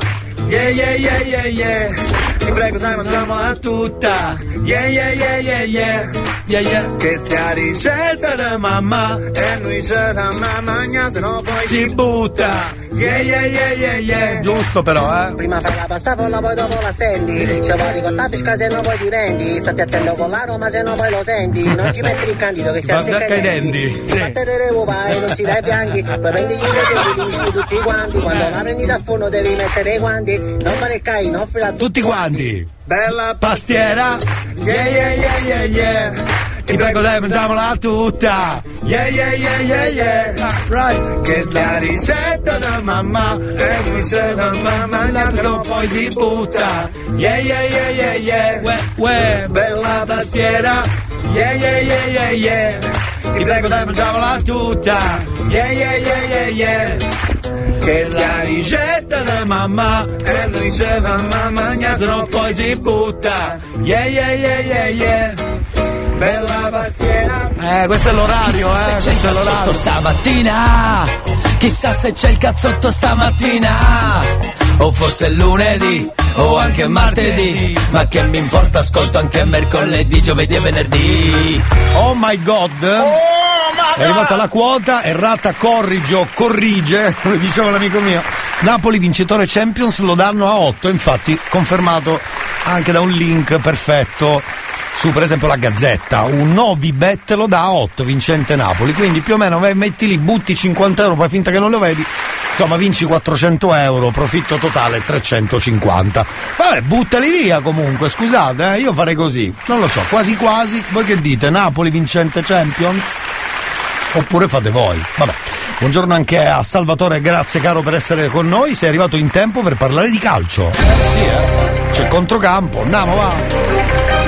Yeah, yeah, yeah, yeah, yeah Ti prego dai mangiamola tutta Yeah, yeah, yeah, yeah, yeah Yeah, yeah Che sia ricetta da mamma E noi ce la mamma Se no poi si butta Yeah, yeah, yeah, yeah, yeah Giusto però, eh. Prima fai la pasta folla, poi dopo la stendi. Ci vuoi ricottare se no poi ti vendi. Stai attento con la Roma se no poi lo senti. Non ci metti il candido che si assecca i i denti. denti, Ti sì. battere le uova e non si dai bianchi. Poi prendi gli ingredienti, li tutti quanti. Quando la prendi dal forno devi mettere i guanti. Non fare il cai, non fila Tutti quanti. Bella Pastiera. Yeah, yeah, yeah, yeah, yeah. Ti prego dai, mangiamola tutta. Yeah, yeah, yeah, yeah, yeah. Right. Che è la ricetta da mamma. E noi ce la mamma. Se no poi si butta. Yeah, yeah, yeah, yeah, yeah. Uè, uè. Bella pastiera. Yeah, yeah, yeah, yeah, yeah Ti prego dai, mangiamola tutta. Yeah, yeah, yeah, yeah, yeah Che la ricetta da mamma E noi ce la mamma Se no poi si butta Yeah, yeah, yeah, yeah, yeah Bella pastiera Eh, questo è l'orario, Chissà eh. se c'è il Questo è cazzotto l'orario. stamattina Chissà se c'è il cazzotto stamattina O forse lunedì O anche martedì Ma che mi importa ascolto anche mercoledì, giovedì e venerdì Oh my god. È arrivata la quota, errata corrigio, corrige, come diceva l'amico mio. Napoli vincitore Champions lo danno a 8, infatti confermato anche da un link perfetto su per esempio la Gazzetta. Un Novi Bet lo dà a 8 vincente Napoli, quindi più o meno vai, metti lì, butti 50 euro, fai finta che non lo vedi. Insomma, vinci 400 euro, profitto totale 350. Vabbè, buttali via comunque, scusate, eh, io farei così. Non lo so, quasi quasi. Voi che dite? Napoli vincente Champions? Oppure fate voi? Vabbè. Buongiorno anche a Salvatore, grazie caro per essere con noi. Sei arrivato in tempo per parlare di calcio. Sì, eh. C'è controcampo, andiamo, va.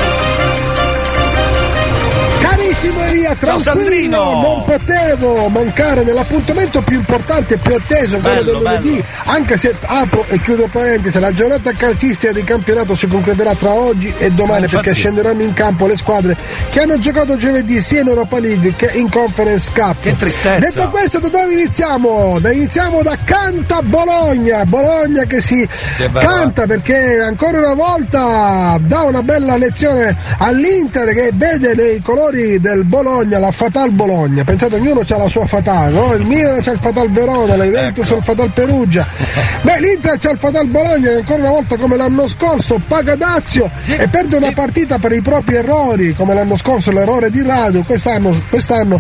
Ciao, tranquillo, Sandrino! non potevo mancare nell'appuntamento più importante e più atteso, quello del lunedì, anche se apro e chiudo parentesi, la giornata calcistica di campionato si concluderà tra oggi e domani Infatti. perché scenderanno in campo le squadre che hanno giocato giovedì sia in Europa League che in Conference Cup. Che tristezza. Detto questo, da dove iniziamo? Da- iniziamo da Canta Bologna, Bologna che si Che bello, canta perché ancora una volta dà una bella lezione all'Inter che vede nei colori del Bologna, la Fatal Bologna. Pensate, ognuno ha la sua Fatal, no? Il Milan c'ha il Fatal Verona, la Juventus Ecco. il Fatal Perugia. Beh, l'Inter c'ha il Fatal Bologna che ancora una volta come l'anno scorso paga Dazio e perde una partita per i propri errori, come l'anno scorso l'errore di Radu, quest'anno, quest'anno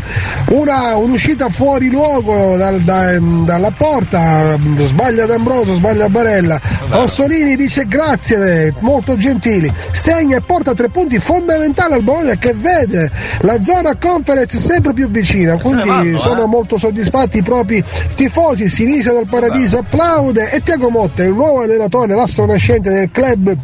una, un'uscita fuori luogo dal- da- dalla porta, sbaglia D'Ambroso, sbaglia Barella. Orsolini dice grazie, molto gentili, segna e porta tre punti fondamentali al Bologna che vede la zona conference sempre più vicina, quindi vanno, eh. sono molto soddisfatti i propri tifosi, Sinisa del Paradiso applaude e Tiago Motta il nuovo allenatore, l'astro nascente del club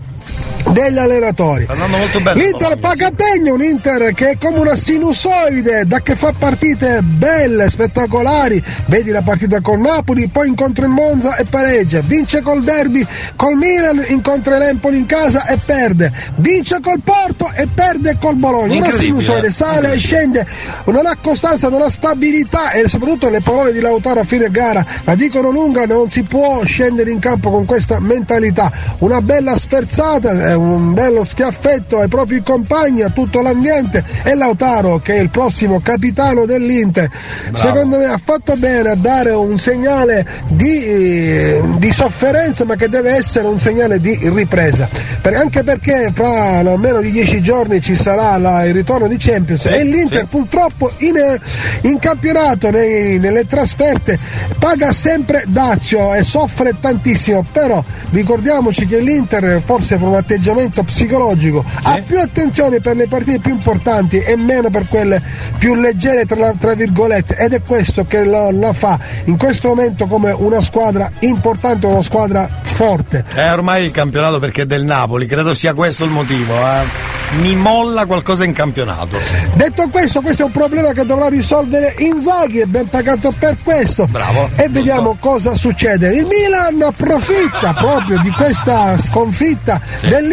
degli allenatori. Sta andando molto bene. L'Inter paga pegno, un Inter che è come una sinusoide, da che fa partite belle, spettacolari. Vedi la partita con Napoli, poi incontra il Monza e pareggia. Vince col derby col Milan, incontra l'Empoli in casa e perde. Vince col Porto e perde col Bologna. Una sinusoide eh. sale e scende, non ha costanza, non ha stabilità e soprattutto le parole di Lautaro a fine gara la dicono lunga, non si può scendere in campo con questa mentalità. Una bella sferzata, eh, un bello schiaffetto ai propri compagni, a tutto l'ambiente e Lautaro che è il prossimo capitano dell'Inter. Secondo me ha fatto bene a dare un segnale di, eh, di sofferenza ma che deve essere un segnale di ripresa. Per- anche perché fra no, meno di dieci giorni ci sarà la- il ritorno di Champions e l'Inter purtroppo in, eh, in campionato, nei- nelle trasferte, paga sempre dazio e soffre tantissimo. Però ricordiamoci che l'Inter, forse per un atteggiamento psicologico, ha più attenzione per le partite più importanti e meno per quelle più leggere tra, tra virgolette ed è questo che la, la fa in questo momento come una squadra importante, una squadra forte. È ormai il campionato perché è del Napoli, credo sia questo il motivo. eh. Mi molla qualcosa in campionato. Detto questo, questo è un problema che dovrà risolvere Inzaghi, è ben pagato per questo. Bravo. E vediamo cosa succede. Il Milan approfitta proprio di questa sconfitta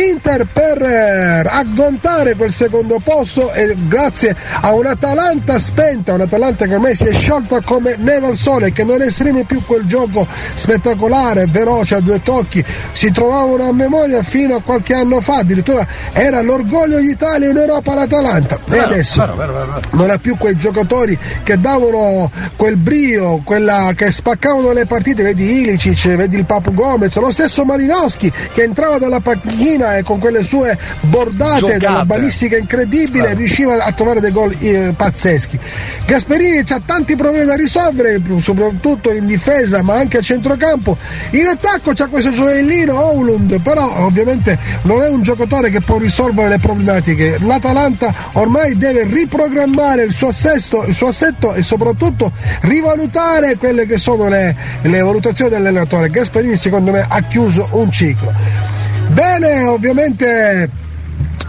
dell'Inter per eh, aggontare quel secondo posto e grazie a un'Atalanta spenta, un'Atalanta che ormai si è sciolta come neve al sole, che non esprime più quel gioco spettacolare, veloce a due tocchi. Si trovavano a memoria fino a qualche anno fa, addirittura era l'orgoglio d'Italia in Europa l'Atalanta. E adesso vero, vero, vero. non ha più quei giocatori che davano quel brio, quella che spaccavano le partite, vedi Ilicic, vedi il Papu Gomez, lo stesso Malinowski che entrava dalla panchina e con quelle sue bordate Giocate. dalla balistica incredibile riusciva a trovare dei gol eh, pazzeschi. Gasperini ha tanti problemi da risolvere, soprattutto in difesa ma anche a centrocampo. In attacco c'ha questo gioiellino Oulund, però ovviamente non è un giocatore che può risolvere le problematiche. L'Atalanta ormai deve riprogrammare il suo, assesto, il suo assetto e soprattutto rivalutare quelle che sono le, le valutazioni dell'allenatore. Gasperini secondo me ha chiuso un ciclo. Bene, ovviamente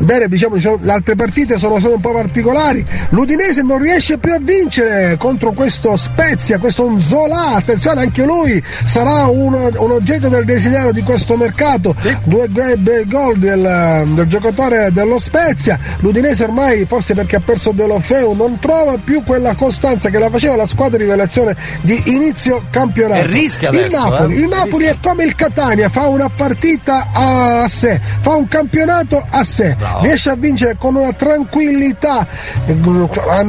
Bene, diciamo, diciamo, le altre partite sono state un po' particolari. L'Udinese non riesce più a vincere contro questo Spezia, questo Zola. Attenzione, anche lui sarà un, un oggetto del desiderio di questo mercato. Due go- due gol del, del giocatore dello Spezia. L'Udinese ormai, forse perché ha perso Delofeu, non trova più quella costanza che la faceva la squadra di rivelazione di inizio campionato. E rischia il adesso, Napoli, eh. il Napoli è come il Catania, fa una partita a sé, fa un campionato a sé, riesce a vincere con una tranquillità eh,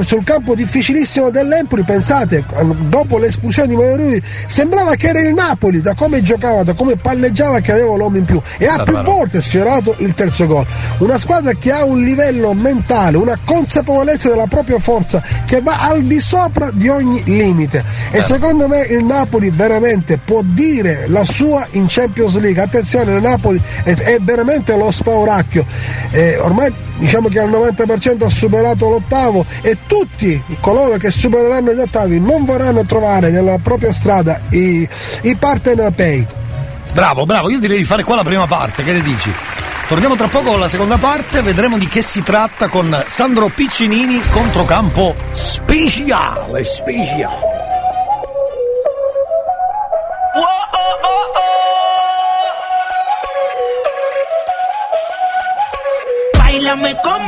sul campo difficilissimo dell'Empoli. Pensate, dopo l'espulsione di Mario sembrava che era il Napoli, da come giocava, da come palleggiava, che aveva l'uomo in più e ha più volte sfiorato il terzo gol. Una squadra che ha un livello mentale, una consapevolezza della propria forza che va al di sopra di ogni limite. E secondo me il Napoli veramente può dire la sua in Champions League. Attenzione, il Napoli è, è veramente lo spauracchio. Eh, ormai diciamo che al 90% ha superato l'ottavo e tutti coloro che supereranno gli ottavi non vorranno trovare nella propria strada i, i partner pay. Bravo, bravo, io direi di fare qua la prima parte, che ne dici? Torniamo tra poco con la seconda parte, vedremo di che si tratta con Sandro Piccinini controcampo speciale, speciale.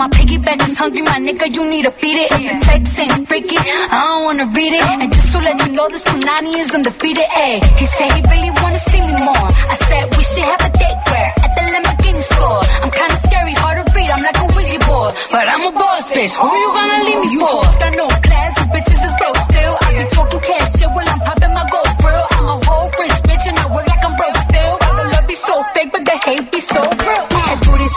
My piggyback is hungry, my nigga, you need to feed it. If the text ain't freaky, I don't wanna read it. And just to let you know, this Punani is undefeated. Ayy, he said he really wanna see me more. I said we should have a date where at the Lamborghini store. I'm kinda scary, hard to read. I'm like a Ouija board, but I'm a boss bitch. Who you gonna leave me for? Got no class, you bitches is broke still. I be talking cash shit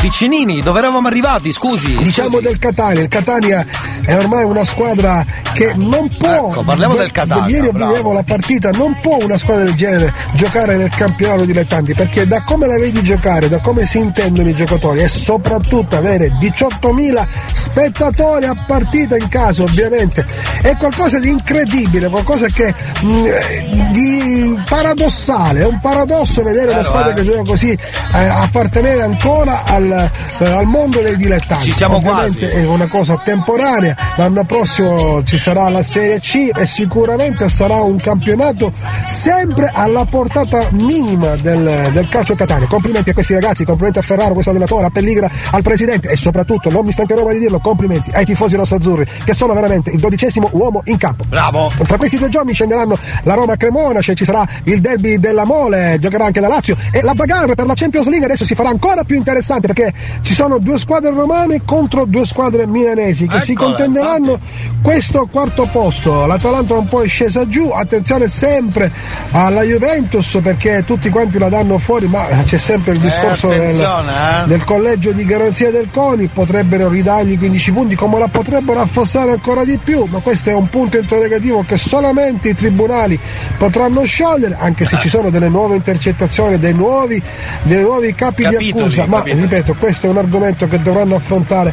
Piccinini, dove eravamo arrivati? Scusi. Diciamo del Catania, il Catania è ormai una squadra che non può. Ecco, parliamo del Catania, Ieri vedevo la partita, non può una squadra del genere giocare nel campionato dilettanti perché da come la vedi giocare, da come si intendono i giocatori e soprattutto avere 18.000 spettatori a partita in casa, ovviamente, è qualcosa di incredibile, qualcosa che mh, eh, di paradossale, è un paradosso vedere una Vero, squadra eh. che gioca così eh, appartenere ancora al, eh, al mondo dei dilettanti. Ci siamo Ovviamente quasi. è una cosa temporanea, l'anno prossimo ci sarà la Serie C e sicuramente sarà un campionato sempre alla portata minima del, del calcio Catania. Complimenti a questi ragazzi, complimenti a Ferraro, questo allenatore, a Pelligra, al presidente e soprattutto, non mi stancherò mai di dirlo, complimenti ai tifosi rossazzurri che sono veramente il dodicesimo uomo in campo. Bravo! Tra questi due giorni scenderanno la Roma Cremona, cioè ci sarà il derby della Mole, giocherà anche la Lazio e la bagarre per la Champions League adesso si farà ancora più interessante perché ci sono due squadre romane contro due squadre milanesi che si Eccola, contenderanno questo quarto posto. L'Atalanta un po' è scesa giù, attenzione sempre alla Juventus perché tutti quanti la danno fuori, ma c'è sempre il discorso del, attenzione, eh. del collegio di garanzia del CONI, potrebbero ridargli 15 punti come la potrebbero affossare ancora di più, ma questo è un punto interrogativo che solamente i tribunali potranno sciogliere, anche se ci sono delle nuove intercettazioni, dei nuovi, dei nuovi capi di Capitoli, accusa, ma capitoli. ripeto, questo è un argomento che dovranno affrontare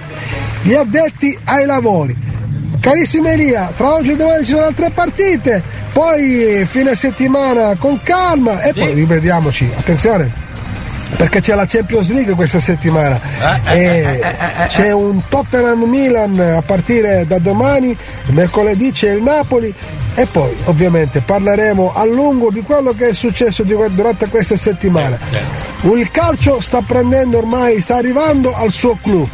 gli addetti ai lavori. Carissima Elia, tra oggi e domani ci sono altre partite, poi fine settimana con calma e poi ripetiamoci, attenzione, perché c'è la Champions League questa settimana. E c'è un Tottenham Milan a partire da domani, mercoledì c'è il Napoli e poi ovviamente parleremo a lungo di quello che è successo durante questa settimana. Il calcio sta prendendo ormai, sta arrivando al suo clou.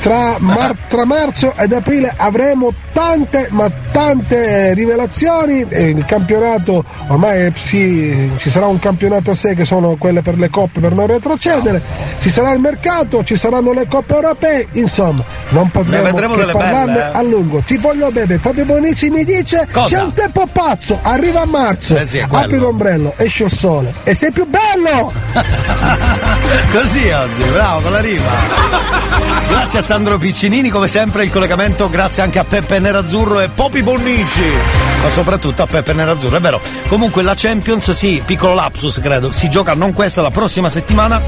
Tra, mar- tra marzo ed aprile avremo tante, ma tante rivelazioni. Il campionato, ormai eh, sì, ci sarà un campionato a sé che sono quelle per le coppe per non retrocedere. Ci sarà il mercato, ci saranno le coppe europee. Insomma, non potremo delle parlarne belle, eh. a lungo. Ti voglio bene. Proprio Bonici mi dice: Cosa? Tempo pazzo, arriva a marzo. Eh sì, apri l'ombrello, esce il sole e sei più bello! Così oggi, bravo, con la rima. Grazie a Sandro Piccinini, come sempre il collegamento, grazie anche a Peppe Nerazzurro e Popi Bonnici. Ma soprattutto a Peppe Nerazzurro, è vero. Comunque la Champions, sì, piccolo lapsus credo, si gioca non questa, la prossima settimana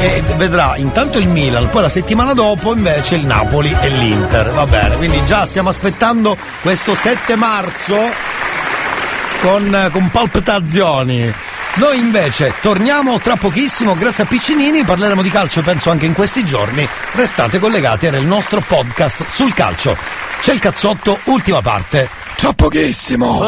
e vedrà intanto il Milan, poi la settimana dopo invece il Napoli e l'Inter. Va bene, quindi già stiamo aspettando questo 7 marzo con, con palpitazioni. Noi invece torniamo tra pochissimo, grazie a Piccinini, parleremo di calcio penso anche in questi giorni. Restate collegati, il nostro podcast sul calcio. C'è il cazzotto, ultima parte. Tra pochissimo.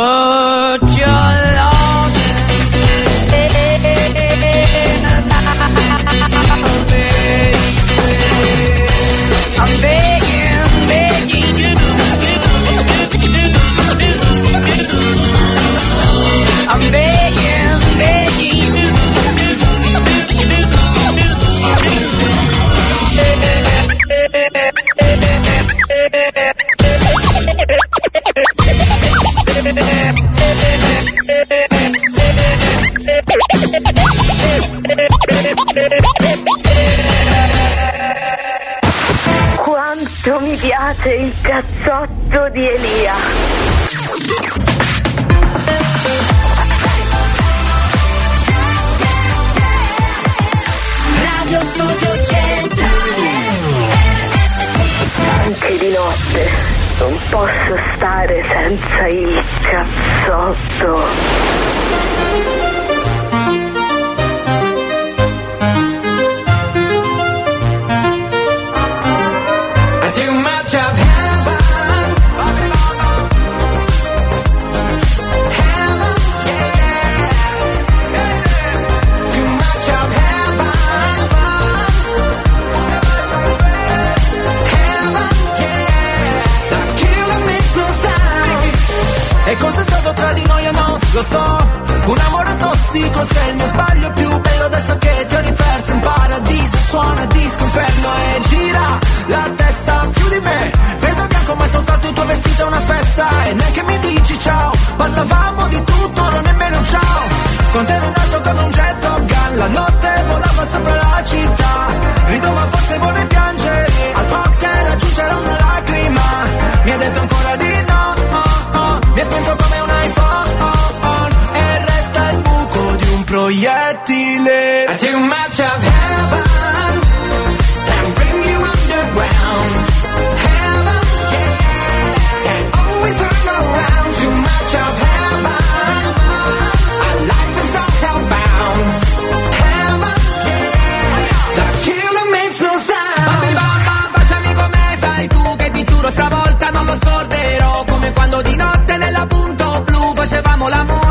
Quanto mi piace il cazzotto di Elia. Radio Studio Centrale. Anche di notte non posso stare senza il cazzotto. Lo so, un amore tossico se il mio sbaglio più bello adesso che ti ho riperso. In paradiso suona disco inferno e gira la testa più di me. Vedo bianco ma è soltanto il tuo vestito è una festa. E neanche mi dici ciao. Parlavamo di tutto non nemmeno ciao. Con te ero in alto come un jet Top Gun la notte volava sopra la città blu facevamo l'amore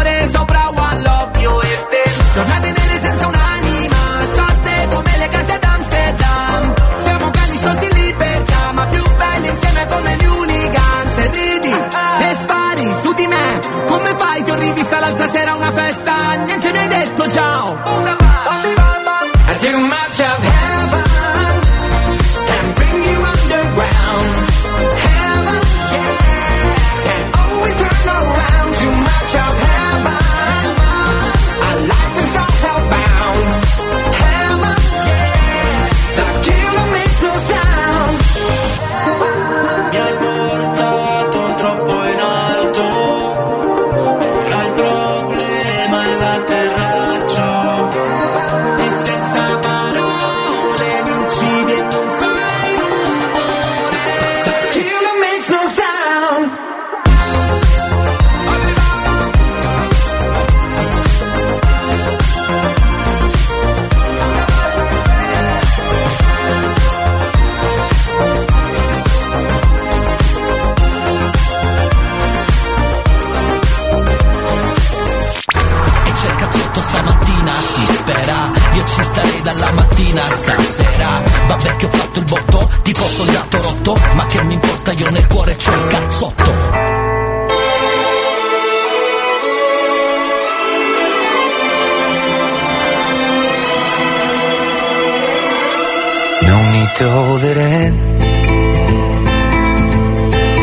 to hold it in.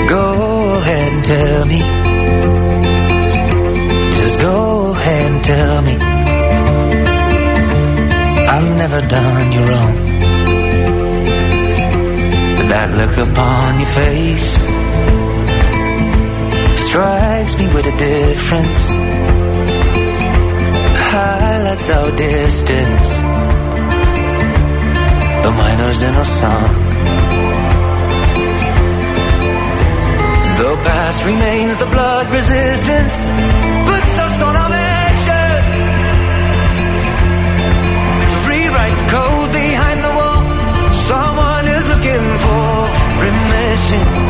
Go ahead and tell me. Just go ahead and tell me. I've never done you wrong. But that look upon your face strikes me with a difference. Highlights our distance miners in a song. The past remains, the blood resistance puts us on a mission to rewrite the code behind the wall. Someone is looking for remission.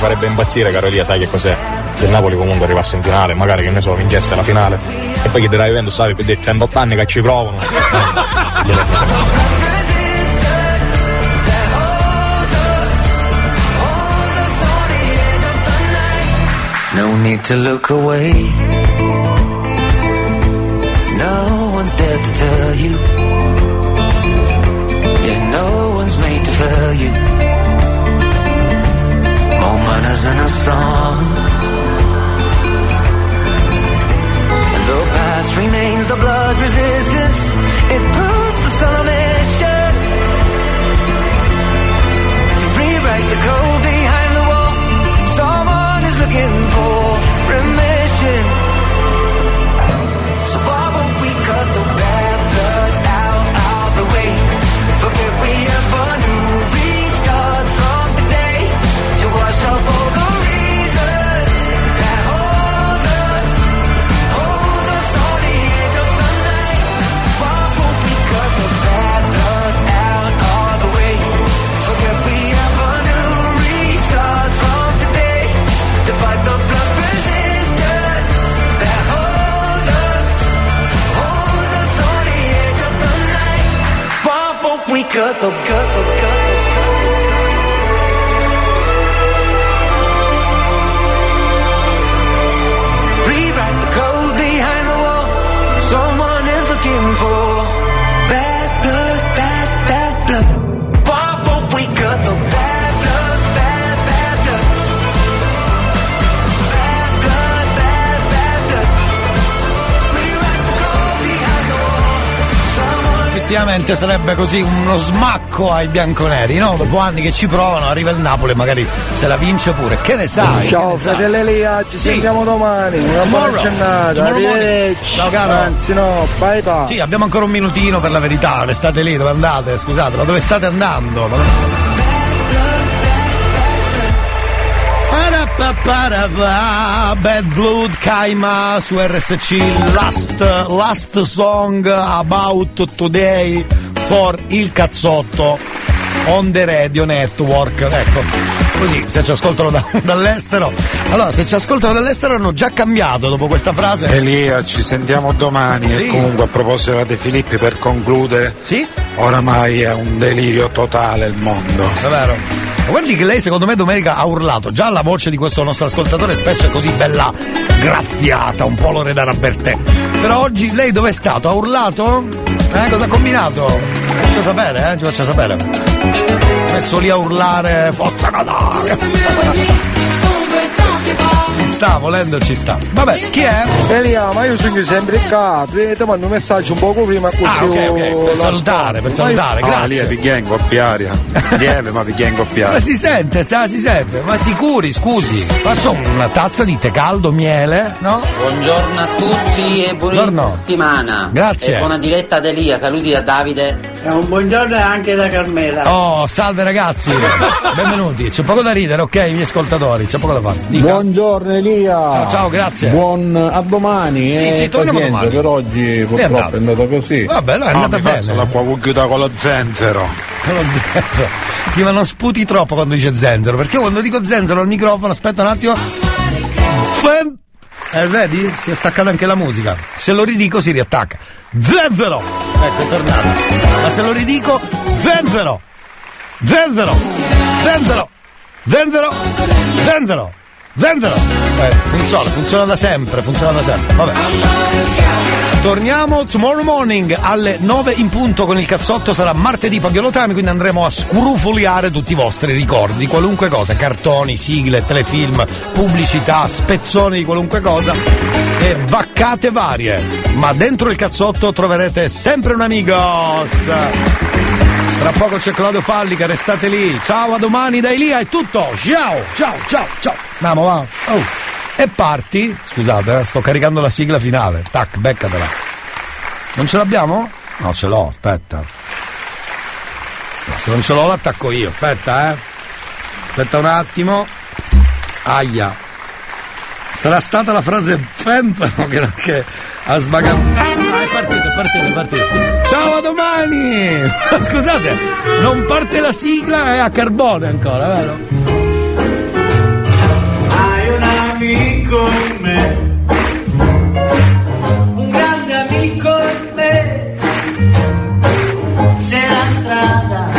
Farebbe impazzire, caro Elia, sai che cos'è? Se il Napoli comunque arrivasse in finale, magari che ne so, vincesse la finale. E poi chiederai Juventus, sai, per dire 108 anni che ci provano. No need to look away. No one's there to tell you. In a song. And the past remains the blood resistance. Cut the cut the cut Effettivamente sarebbe così uno smacco ai bianconeri, no? Dopo anni che ci provano, arriva il Napoli e magari se la vince pure. Che ne sai? Ciao fratelli Elia, ci Sì. sentiamo domani. Una Tomorrow. buona giornata. Ciao, caro. Anzi no, bye bye. Sì, abbiamo ancora un minutino per la verità, restate lì, dove andate? Scusate, ma dove state andando? Bad Blood Kaima su RSC last, last song about today for il cazzotto on the radio network ecco così se ci ascoltano da- dall'estero allora se ci ascoltano dall'estero hanno già cambiato dopo questa frase Elia, ci sentiamo domani Sì. e comunque a proposito della De Filippi per concludere, sì? oramai è un delirio totale il mondo. Davvero? Ma guardi che lei secondo me domenica ha urlato, già la voce di questo nostro ascoltatore spesso è così bella graffiata, un po' Loredana Bertè. Però oggi lei dove è stato? Ha urlato? Eh, cosa ha combinato? Ci faccia sapere, eh, ci faccia sapere. Messo lì a urlare, forza Natale! Ci sta, volendo ci sta. Vabbè, chi è? Elia, ma io sono sempre qua. Ti ti mando un messaggio un poco prima così. Ah, ok, ok, per salutare, per salutare, Ah, grazie. lì è piglia in coppiaria. Lieve, ma piglia in Ma coppiaria. si sente, sa, si sente. Ma sicuri, scusi. Faccio una tazza di tè caldo, miele, no? Buongiorno a tutti e buona Buongiorno. settimana. Grazie. E buona diretta ad Elia, saluti da Davide. Un buongiorno anche da Carmela. Oh, salve ragazzi, benvenuti. C'è poco da ridere, ok, i miei ascoltatori, c'è poco da fare. Dica. Buongiorno Elia. Ciao, ciao, grazie. Buon a domani. Sì, e sì, torniamo pazienza, domani. Per oggi purtroppo andato. è andato così. Vabbè, no, è Ah, andata mi bene. faccio l'acqua cucchiuta con lo zenzero. Con lo zenzero. Sì, ma non sputi troppo quando dice zenzero, perché io quando dico zenzero al microfono, aspetta un attimo. Fen- Eh, vedi? Si è staccata anche la musica. Se lo ridico si riattacca. Zenzero! Ecco, è tornata. Ma se lo ridico, zenzero! Zenzero! Zenzero! Zenzero! Zenzero! Zenzero! Eh, funziona, funziona da sempre, funziona da sempre. Vabbè. Torniamo tomorrow morning alle 9 in punto con il cazzotto, sarà martedì Pagliolo Time, quindi andremo a scrufoliare tutti i vostri ricordi, qualunque cosa, cartoni, sigle, telefilm, pubblicità, spezzoni di qualunque cosa e vaccate varie. Ma dentro il cazzotto troverete sempre un amigos. Tra poco c'è Claudio Fallica, restate lì. Ciao, a domani da Elia, è tutto. Ciao, ciao, ciao, ciao. Andiamo, va. Oh. E parti. Scusate, eh, sto caricando la sigla finale. Tac, beccatela. Non ce l'abbiamo? No, ce l'ho, aspetta. Se non ce l'ho l'attacco io. Aspetta, eh. Aspetta un attimo. Aia. Sarà stata la frase Fenfano che, che ha sbagato. Ah, è partito, è partito, è partito. Ciao, a domani! Ma Scusate, non parte la sigla, è a carbone ancora, vero? con me. Un grande amico in me. Se la strada